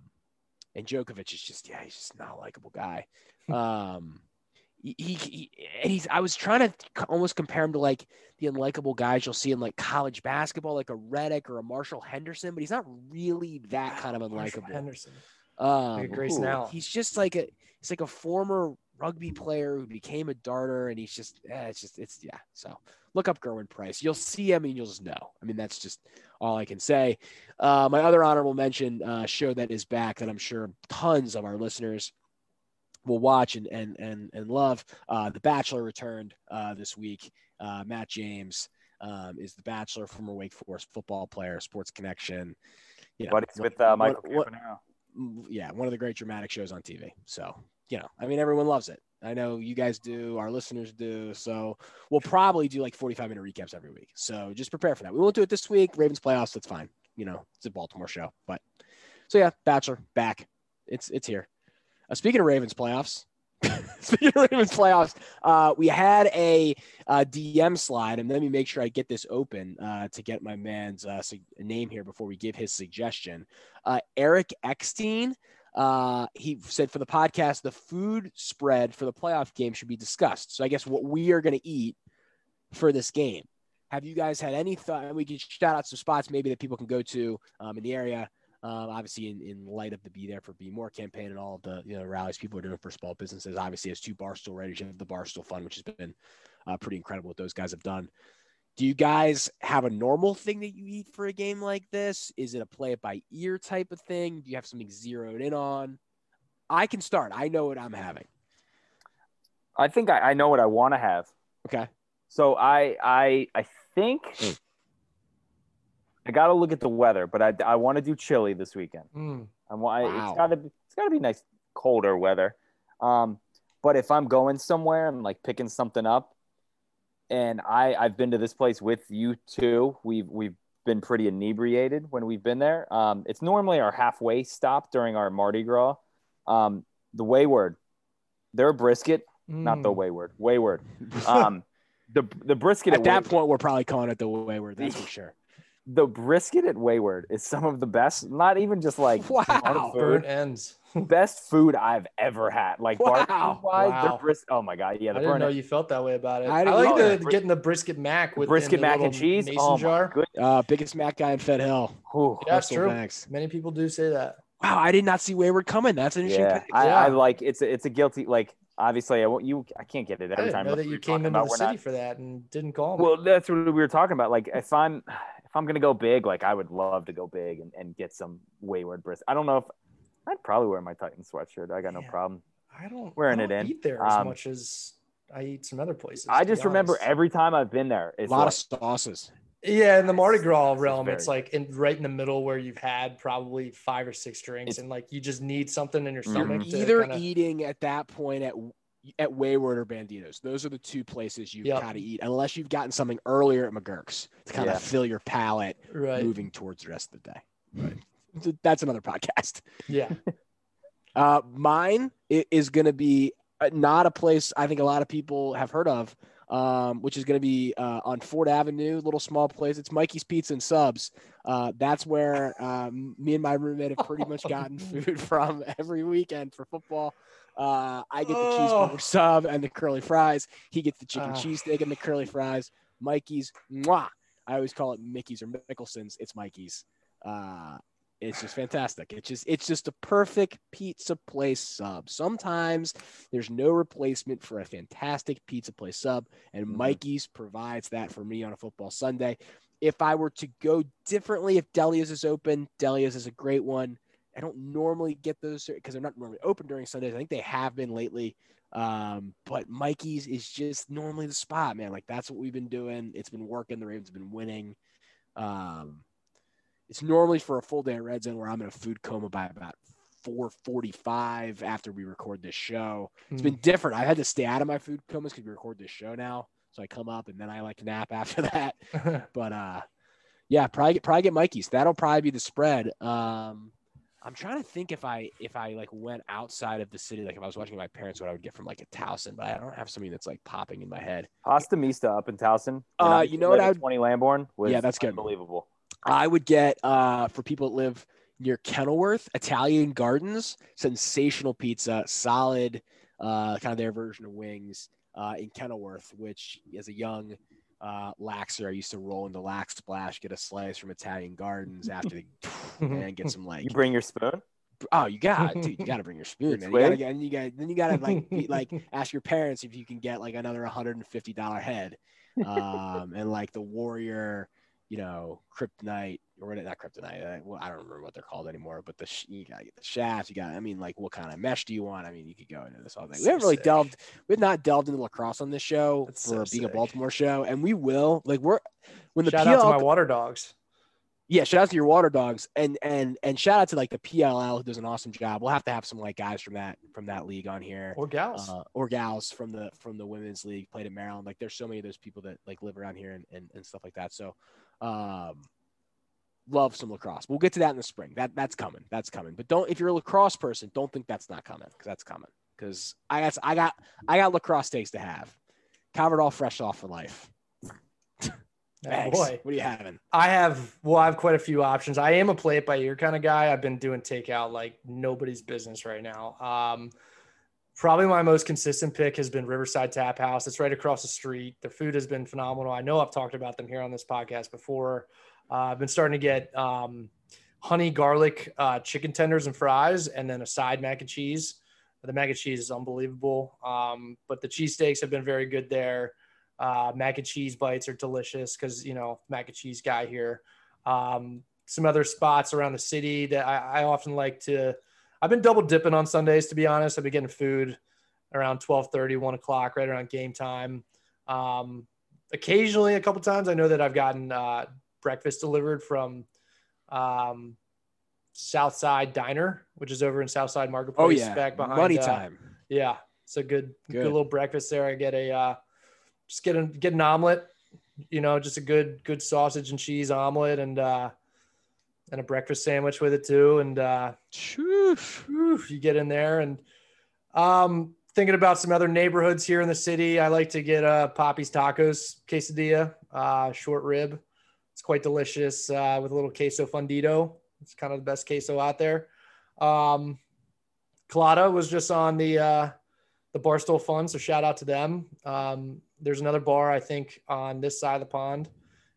and Djokovic is just yeah, he's just not a likable guy. Um, he, he, he and he's I was trying to almost compare him to like the unlikable guys you'll see in like college basketball, like a Redick or a Marshall Henderson, but he's not really that kind of unlikable. Henderson. Um, Like a Grayson ooh, Allen. he's just like a he's like a former rugby player who became a darter, and he's just eh, it's just it's yeah. So look up Gerwyn Price. You'll see him, and you'll just know. I mean, that's just all I can say. Uh, my other honorable mention uh, show that is back that I'm sure tons of our listeners will watch and and and and love. Uh, the Bachelor returned uh, this week. Uh, Matt James um, is the Bachelor, former Wake Forest football player, Sports Connection. You know, but he's with uh, Michael what, Yeah, one of the great dramatic shows on TV. So you know, I mean, everyone loves it. I know you guys do, our listeners do. So we'll probably do like 45 minute recaps every week. So just prepare for that. We won't do it this week. Ravens playoffs, that's fine. You know, it's a Baltimore show. But so yeah, Bachelor back. It's it's here. Uh, speaking of Ravens playoffs, speaking of Ravens playoffs, uh, we had a, a, DM slide, and let me make sure I get this open uh, to get my man's uh, name here before we give his suggestion. Uh, Eric Eckstein uh, he said for the podcast, the food spread for the playoff game should be discussed. So I guess what we are going to eat for this game. Have you guys had any thought? And we can shout out some spots maybe that people can go to um, in the area. Um, obviously, in, in light of the Be There for Be More campaign and all of the you know rallies people are doing for small businesses. Obviously, as two Barstool writers, you have the Barstool Fund, which has been uh, pretty incredible what those guys have done. Do you guys have a normal thing that you eat for a game like this? Is it a play it by ear type of thing? Do you have something zeroed in on? I can start. I know what I'm having. I think I, I know what I want to have. Okay. So I I I think mm. I got to look at the weather, but I I want to do chili this weekend. Mm. I want wow. it's got to it's got to be nice colder weather. Um, but if I'm going somewhere and like picking something up, and I I've been to this place with you too. We've we've been pretty inebriated when we've been there. Um, it's normally our halfway stop during our Mardi Gras. Um, the Wayward, their brisket, mm. not the mm. Wayward, Wayward. Um, the the brisket at, at that Wayward, point we're probably calling it the Wayward. That's for sure the brisket at Wayward is some of the best, not even just like wow, food, ends. best food I've ever had. Like wow. wise, wow. bris- oh my god, yeah. The I didn't know you felt that way about it. I, I like the, getting the brisket mac with brisket mac and cheese. Mason oh jar. Uh, biggest mac guy in Fed Hill. Ooh, yeah, that's true. Max. Many people do say that. Wow, I did not see Wayward coming. That's an interesting. Yeah, I, yeah. I like it's a, it's a guilty like obviously I won't you I can't get it every I time. Know that you came into the city not, for that and didn't call me. Well, that's what we were talking about. Like if I'm if I'm gonna go big, like I would love to go big and, and get some wayward brisket. I don't know if I'd probably wear my Titan sweatshirt. I got no problem. I don't wearing I don't it in. Eat there as um, much as I eat some other places. I just remember every time I've been there, it's a lot like, of sauces. Yeah, in the Mardi Gras realm, it's like in right in the middle where you've had probably five or six drinks, and like you just need something in your stomach. Either kinda... eating at that point at at Wayward or Banditos. Those are the two places you yep. gotta eat, unless you've gotten something earlier at McGurk's to kind yeah. of fill your palate right. moving towards the rest of the day. Right. That's another podcast. Yeah. uh, mine is going to be uh, not a place I think a lot of people have heard of, um, which is going to be uh, on Fort Avenue, little small place. It's Mikey's Pizza and Subs. Uh, that's where um, me and my roommate have pretty much gotten food from every weekend for football. Uh, I get the oh. cheeseburger sub and the curly fries. He gets the chicken uh. cheesesteak and the curly fries. Mikey's, mwah. I always call it Mickey's or Mickelson's. It's Mikey's. Uh, it's just fantastic. It's just it's just a perfect pizza place sub. Sometimes there's no replacement for a fantastic pizza place sub, and mm-hmm. Mikey's provides that for me on a football Sunday. If I were to go differently, if Delia's is open, Delia's is a great one. I don't normally get those because they're not normally open during Sundays. I think they have been lately. Um, but Mikey's is just normally the spot, man. Like that's what we've been doing. It's been working. The Ravens have been winning. Um, it's normally for a full day at red zone where I'm in a food coma by about 4:45 after we record this show. It's been hmm. different. I've had to stay out of my food comas because we record this show now. So I come up and then I like nap after that. but uh, yeah, probably get probably get Mikey's. That'll probably be the spread. Um, I'm trying to think if I if I like went outside of the city, like if I was watching my parents, what I would get from like a Towson, but I don't have something that's like popping in my head. Pasta Mista up in Towson. Uh, you know what I would, twenty Lamborn was yeah, that's good. Unbelievable. I would get uh for people that live near Kenilworth, Italian Gardens, sensational pizza, solid, uh, kind of their version of wings uh, in Kenilworth, which as a young uh, laxer. I used to roll into lax splash, get a slice from Italian Gardens after the and get some like. You bring your spoon. Oh, you got dude, you got to bring your spoon. man. You gotta, get, you got then you got to like be, like ask your parents if you can get like another hundred and fifty dollar head, um, and like the warrior, you know, kryptonite or not kryptonite. Uh, well, I don't remember what they're called anymore. But the you got the shafts. You got. I mean, like, what kind of mesh do you want? I mean, you could go into this all day. So we haven't really sick. delved. We've not delved into lacrosse on this show That's for so being a. Baltimore show, and we will. Like, we're when the Shout PLL out to my water dogs. yeah, shout out to your water dogs and and and shout out to like the PLL who does an awesome job. We'll have to have some like guys from that from that league on here. Or gals. Uh, or gals from the from the women's league played in Maryland. Like there's so many of those people that like live around here and, and, and stuff like that. So um love some lacrosse. We'll get to that in the spring. That that's coming. That's coming. But don't if you're a lacrosse person, don't think that's not coming because that's coming. Because I got I got I got lacrosse takes to have. Covered all fresh off for life. Oh, boy. What are you having? I have well, I have quite a few options. I am a play it by ear kind of guy. I've been doing takeout like nobody's business right now. Um, probably my most consistent pick has been Riverside Tap House. It's right across the street. Their food has been phenomenal. I know I've talked about them here on this podcast before. Uh, I've been starting to get um, honey garlic uh, chicken tenders and fries, and then a side mac and cheese. The mac and cheese is unbelievable. Um, but the cheesesteaks have been very good there. Uh, mac and cheese bites are delicious because you know mac and cheese guy here. Um, some other spots around the city that I, I often like to. I've been double dipping on Sundays to be honest. I've been getting food around 12:30, 1 o'clock, right around game time. Um, occasionally, a couple times, I know that I've gotten uh, breakfast delivered from um, Southside Diner, which is over in Southside Marketplace. Oh yeah, back behind money uh, time. yeah, it's a good, good, Good. little breakfast there. I get a uh, just get a get an omelet, you know, just a good good sausage and cheese omelet and uh, and a breakfast sandwich with it too. And uh, you get in there and um, thinking about some other neighborhoods here in the city. I like to get a Poppy's Tacos quesadilla, uh, short rib. It's quite delicious uh, with a little queso fundido. It's kind of the best queso out there. Um, Colada was just on the uh, the Barstool Fund, so shout out to them. Um, there's another bar I think on this side of the pond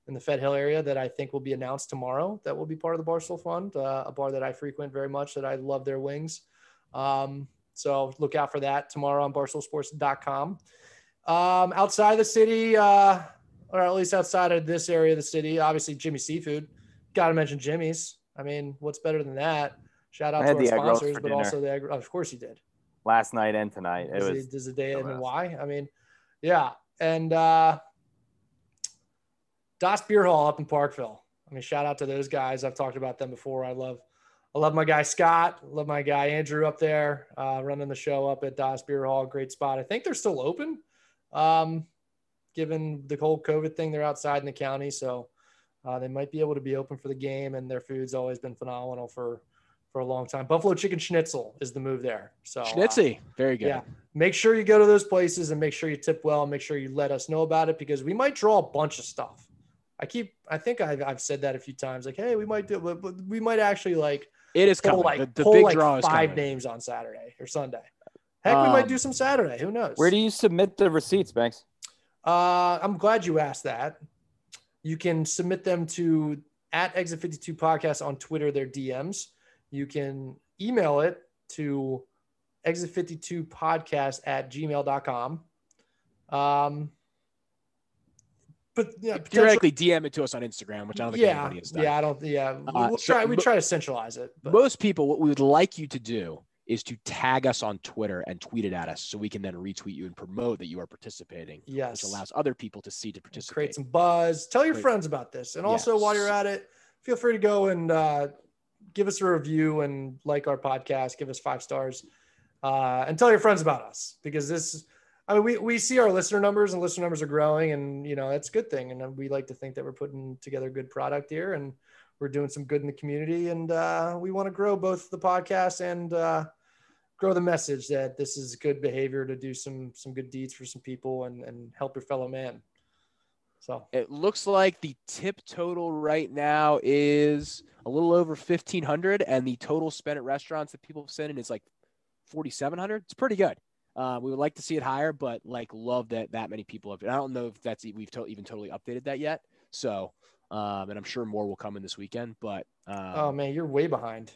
in the Fed Hill area that I think will be announced tomorrow. That will be part of the Barstool Fund, uh, a bar that I frequent very much. That I love their wings. Um, so look out for that tomorrow on BarstoolSports.com. Um, outside the city, uh, or at least outside of this area of the city, obviously Jimmy Seafood. Got to mention Jimmy's. I mean, what's better than that? Shout out to our the sponsors, but dinner. also the egg. Of course, you did. last night and tonight. It Does was does the day the end why? I mean, yeah. And uh Das Beer Hall up in Parkville. I mean, shout out to those guys. I've talked about them before. I love I love my guy Scott. Love my guy Andrew up there, uh, running the show up at Das Beer Hall. Great spot. I think they're still open. Um, given the whole COVID thing, they're outside in the county, so uh, they might be able to be open for the game. And their food's always been phenomenal for for a long time. Buffalo Chicken Schnitzel is the move there. So uh, very good. yeah. make sure you go to those places and make sure you tip well and make sure you let us know about it because we might draw a bunch of stuff. I keep, I think I've, I've said that a few times, like, hey, we might do, but but we might actually like It is pull coming. like the the pull big like draw is five coming. names on Saturday or Sunday. Heck, we might Um, do some Saturday. Who knows? Where do you submit the receipts, Banks? Uh, I'm glad you asked that. You can submit them to at Exit 52 Podcast on Twitter, their DMs. You can email it to exit52podcast at gmail.com. Um, but yeah, Theoretically, DM it to us on Instagram, which I don't think yeah, anybody has done. yeah, I don't, yeah, Uh, we'll so try, we try to centralize it. But Most people, what we would like you to do is to tag us on Twitter and tweet it at us so we can then retweet you and promote that you are participating, yes, which allows other people to see to participate. create some buzz. Tell your Great. friends about this, and also while you're at it, feel free to go and uh, give us a review and like our podcast. Give us five stars, uh, and tell your friends about us because this. I mean, we, we see our listener numbers and listener numbers are growing, and you know that's a good thing. And we like to think that we're putting together good product here, and we're doing some good in the community, and uh, we want to grow both the podcast and uh, grow the message that this is good behavior to do some some good deeds for some people and and help your fellow man. So It looks like the tip total right now is a little over fifteen hundred, and the total spent at restaurants that people have sent in is like forty seven hundred. It's pretty good. Uh, we would like to see it higher, but like love that that many people have. I don't know if that's we've to- even totally updated that yet. So, um, and I'm sure more will come in this weekend. But um, Oh man, you're way behind.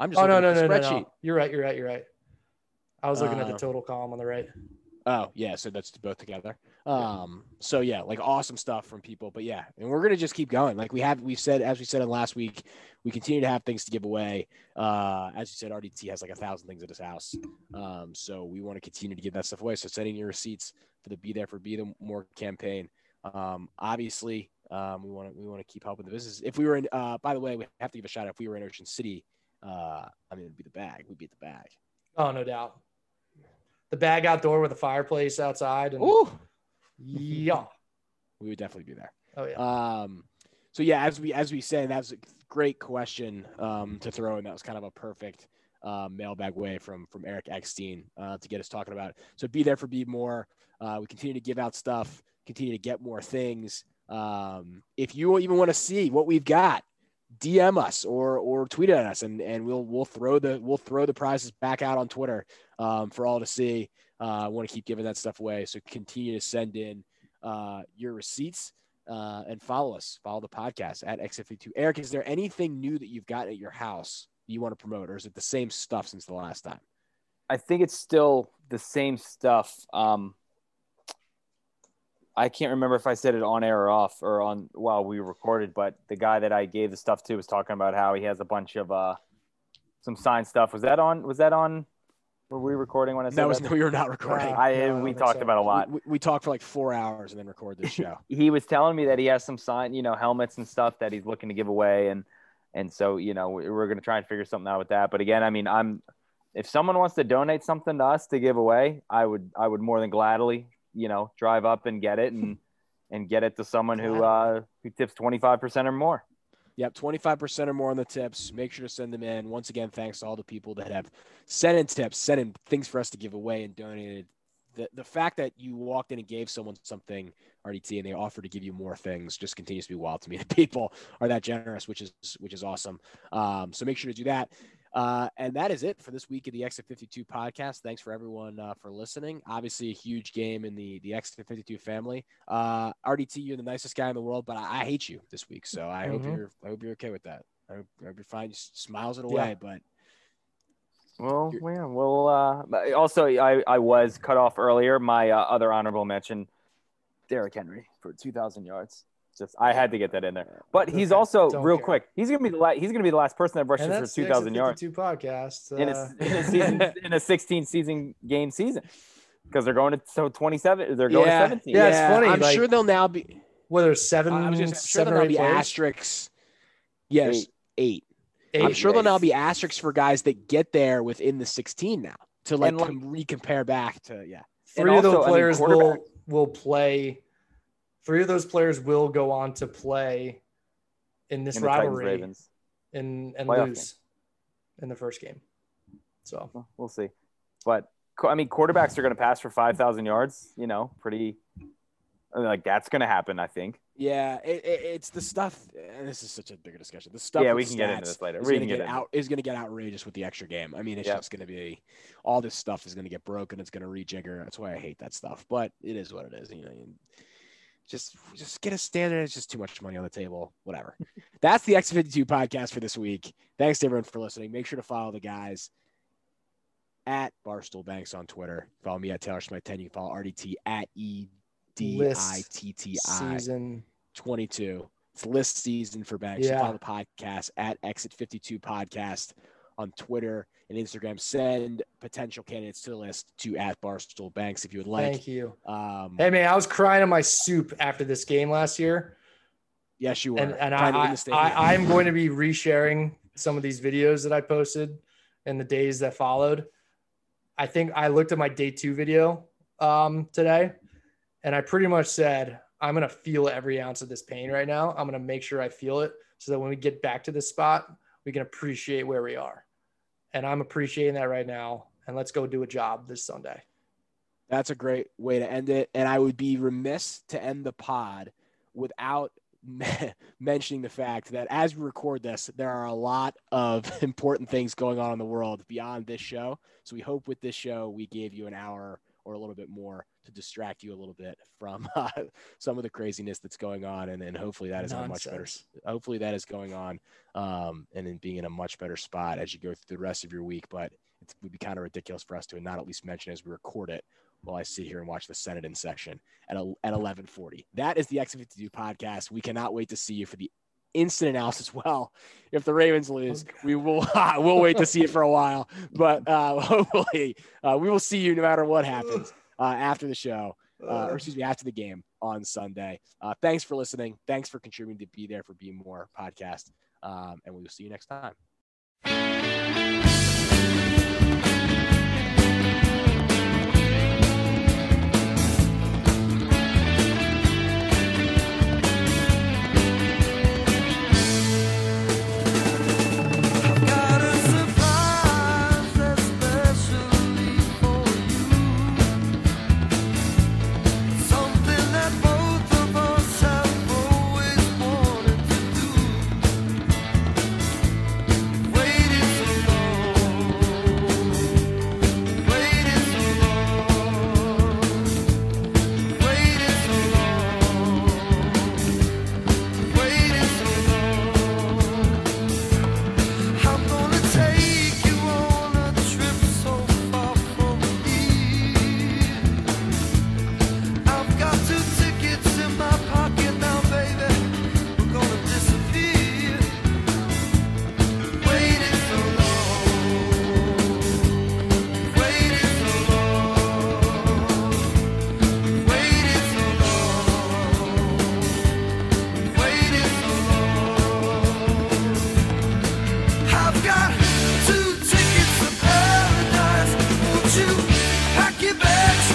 I'm just Oh no no no the no spreadsheet. no. You're right. You're right. You're right. I was looking at the Uh, total column on the right. Oh yeah, so that's both together. Um, so yeah, like awesome stuff from people. But yeah, and we're gonna just keep going. Like we have, we said as we said in last week, we continue to have things to give away. Uh, as you said, RDT has like a thousand things at his house. Um, so we want to continue to give that stuff away. So sending your receipts for the Be There for Be the More campaign. Um, obviously, um, we want to we want to keep helping the business. If we were in, uh, by the way, we have to give a shout out. If we were in Ocean City, uh, I mean, it'd be the bag. We'd be the bag. Oh, no doubt. The bag outdoor with a fireplace outside. And Ooh, yeah. we would definitely be there. Oh yeah. Um, so yeah, as we as we say, that was a great question um, to throw and That was kind of a perfect uh, mailbag way from from Eric Eckstein uh, to get us talking about it. So be there for be more. Uh, we continue to give out stuff, continue to get more things. Um, if you even want to see what we've got, DM us or or tweet at us, and and we'll we'll throw the we'll throw the prizes back out on Twitter um, for all to see. Uh, I want to keep giving that stuff away, so continue to send in uh, your receipts uh, and follow us. Follow the podcast at X52. Eric, is there anything new that you've got at your house you want to promote, or is it the same stuff since the last time? I think it's still the same stuff. Um, I can't remember if I said it on air or off or on while we recorded, but the guy that I gave the stuff to was talking about how he has a bunch of uh, some signed stuff. Was that on? Was that on? Were we recording when I said No, was, that? we were not recording. Uh, I No, I we talked so. about a lot. we, we talked for like four hours and then record this show. he was telling me that he has some sign, you know, helmets and stuff that he's looking to give away, and and so you know we're gonna try and figure something out with that. But again, I mean, I'm if someone wants to donate something to us to give away, I would I would more than gladly, you know, drive up and get it and and get it to someone who uh who tips twenty five percent or more. Yep, 25% or more on the tips. Make sure to send them in. Once again, thanks to all the people that have sent in tips, sent in things for us to give away and donated. The, the fact that you walked in and gave someone something, RDT, and they offered to give you more things just continues to be wild to me. The people are that generous, which is which is awesome. Um, so make sure to do that. Uh, and that is it for this week of the Exit 52 podcast. Thanks for everyone uh, for listening. Obviously, a huge game in the the Exit 52 family. Uh, RDT, you're the nicest guy in the world, but I, I hate you this week. So I hope Mhm. you're I hope you're okay with that. I hope, I hope you're fine. Just smiles it away, but Well, yeah, well, uh, also I, I was cut off earlier. My uh, other honorable mention, Derrick Henry for 2,000 yards. Just I had to get that in there. But he's Okay, also don't real care. quick. He's gonna be the la- he's gonna be the last person that rushes for 2,000 yards Exit 52 podcast. in Uh, a, in a season in a 16 season game season because they're going to so 27. They're going yeah, to 17. Yeah, it's funny, I'm like- sure they'll now be. whether it's seven, I was just I'm sure seven or eight asterisks. Yes, Eight. eight. Eight. I'm sure there'll now be asterisks for guys that get there within the 16 now to like, And, like- recompare back to yeah. And Three of also, those I mean, players will will play. Three of those players will go on to play in this in the Titans rivalry Ravens. and and playoff lose in the first game. So Well, We'll see. But I mean, quarterbacks are going to pass for 5,000 yards. You know, pretty. I mean, like that's going to happen. I think. Yeah, it, it, it's the stuff. And this is such a bigger discussion. The stuff. Yeah, we can get into this later. Is We gonna get get out. Is going to get outrageous with the extra game. I mean, it's Yeah. just going to be all this stuff is going to get broken. It's going to rejigger. That's why I hate that stuff. But it is what it is. You know, you- just just get a standard. It's just too much money on the table. Whatever. That's the X52 podcast for this week. Thanks to everyone for listening. Make sure to follow the guys at Barstool Banks on Twitter. Follow me at Taylor Smith 10. You can follow RDT at E D I T T I season 22. It's list season for Banks. Yeah. follow the podcast at Exit 52 Podcast on Twitter and Instagram. Send potential candidates to the list to at Barstool Banks if you would like. Thank you. Um, Hey man, I was crying in my soup after this game last year, yes, you were. and and I, I, I'm going to be resharing some of these videos that I posted in the days that followed. I think I looked at my day two video um, today, and I pretty much said I'm gonna feel every ounce of this pain right now. I'm gonna make sure I feel it so that when we get back to this spot, we can appreciate where we are. And I'm appreciating that right now. And let's go do a job this Sunday. That's a great way to end it. And I would be remiss to end the pod without mentioning the fact that as we record this, there are a lot of important things going on in the world beyond this show. So we hope with this show, we gave you an hour or a little bit more to distract you a little bit from uh, some of the craziness that's going on. And then hopefully that is in a much better, hopefully that is going on um, and then being in a much better spot as you go through the rest of your week. But it would be kind of ridiculous for us to not at least mention as we record it while I sit here and watch the Senate in session at, at 1140. That is the X52 podcast. We cannot wait to see you for the instant analysis. Well, if the Ravens lose, we will we'll wait to see it for a while, but uh, hopefully uh, we will see you no matter what happens uh, after the show, uh, or excuse me, after the game on Sunday. Uh, thanks for listening. Thanks for contributing to Be There for Be More podcast, um, and we will see you next time. Hackbacks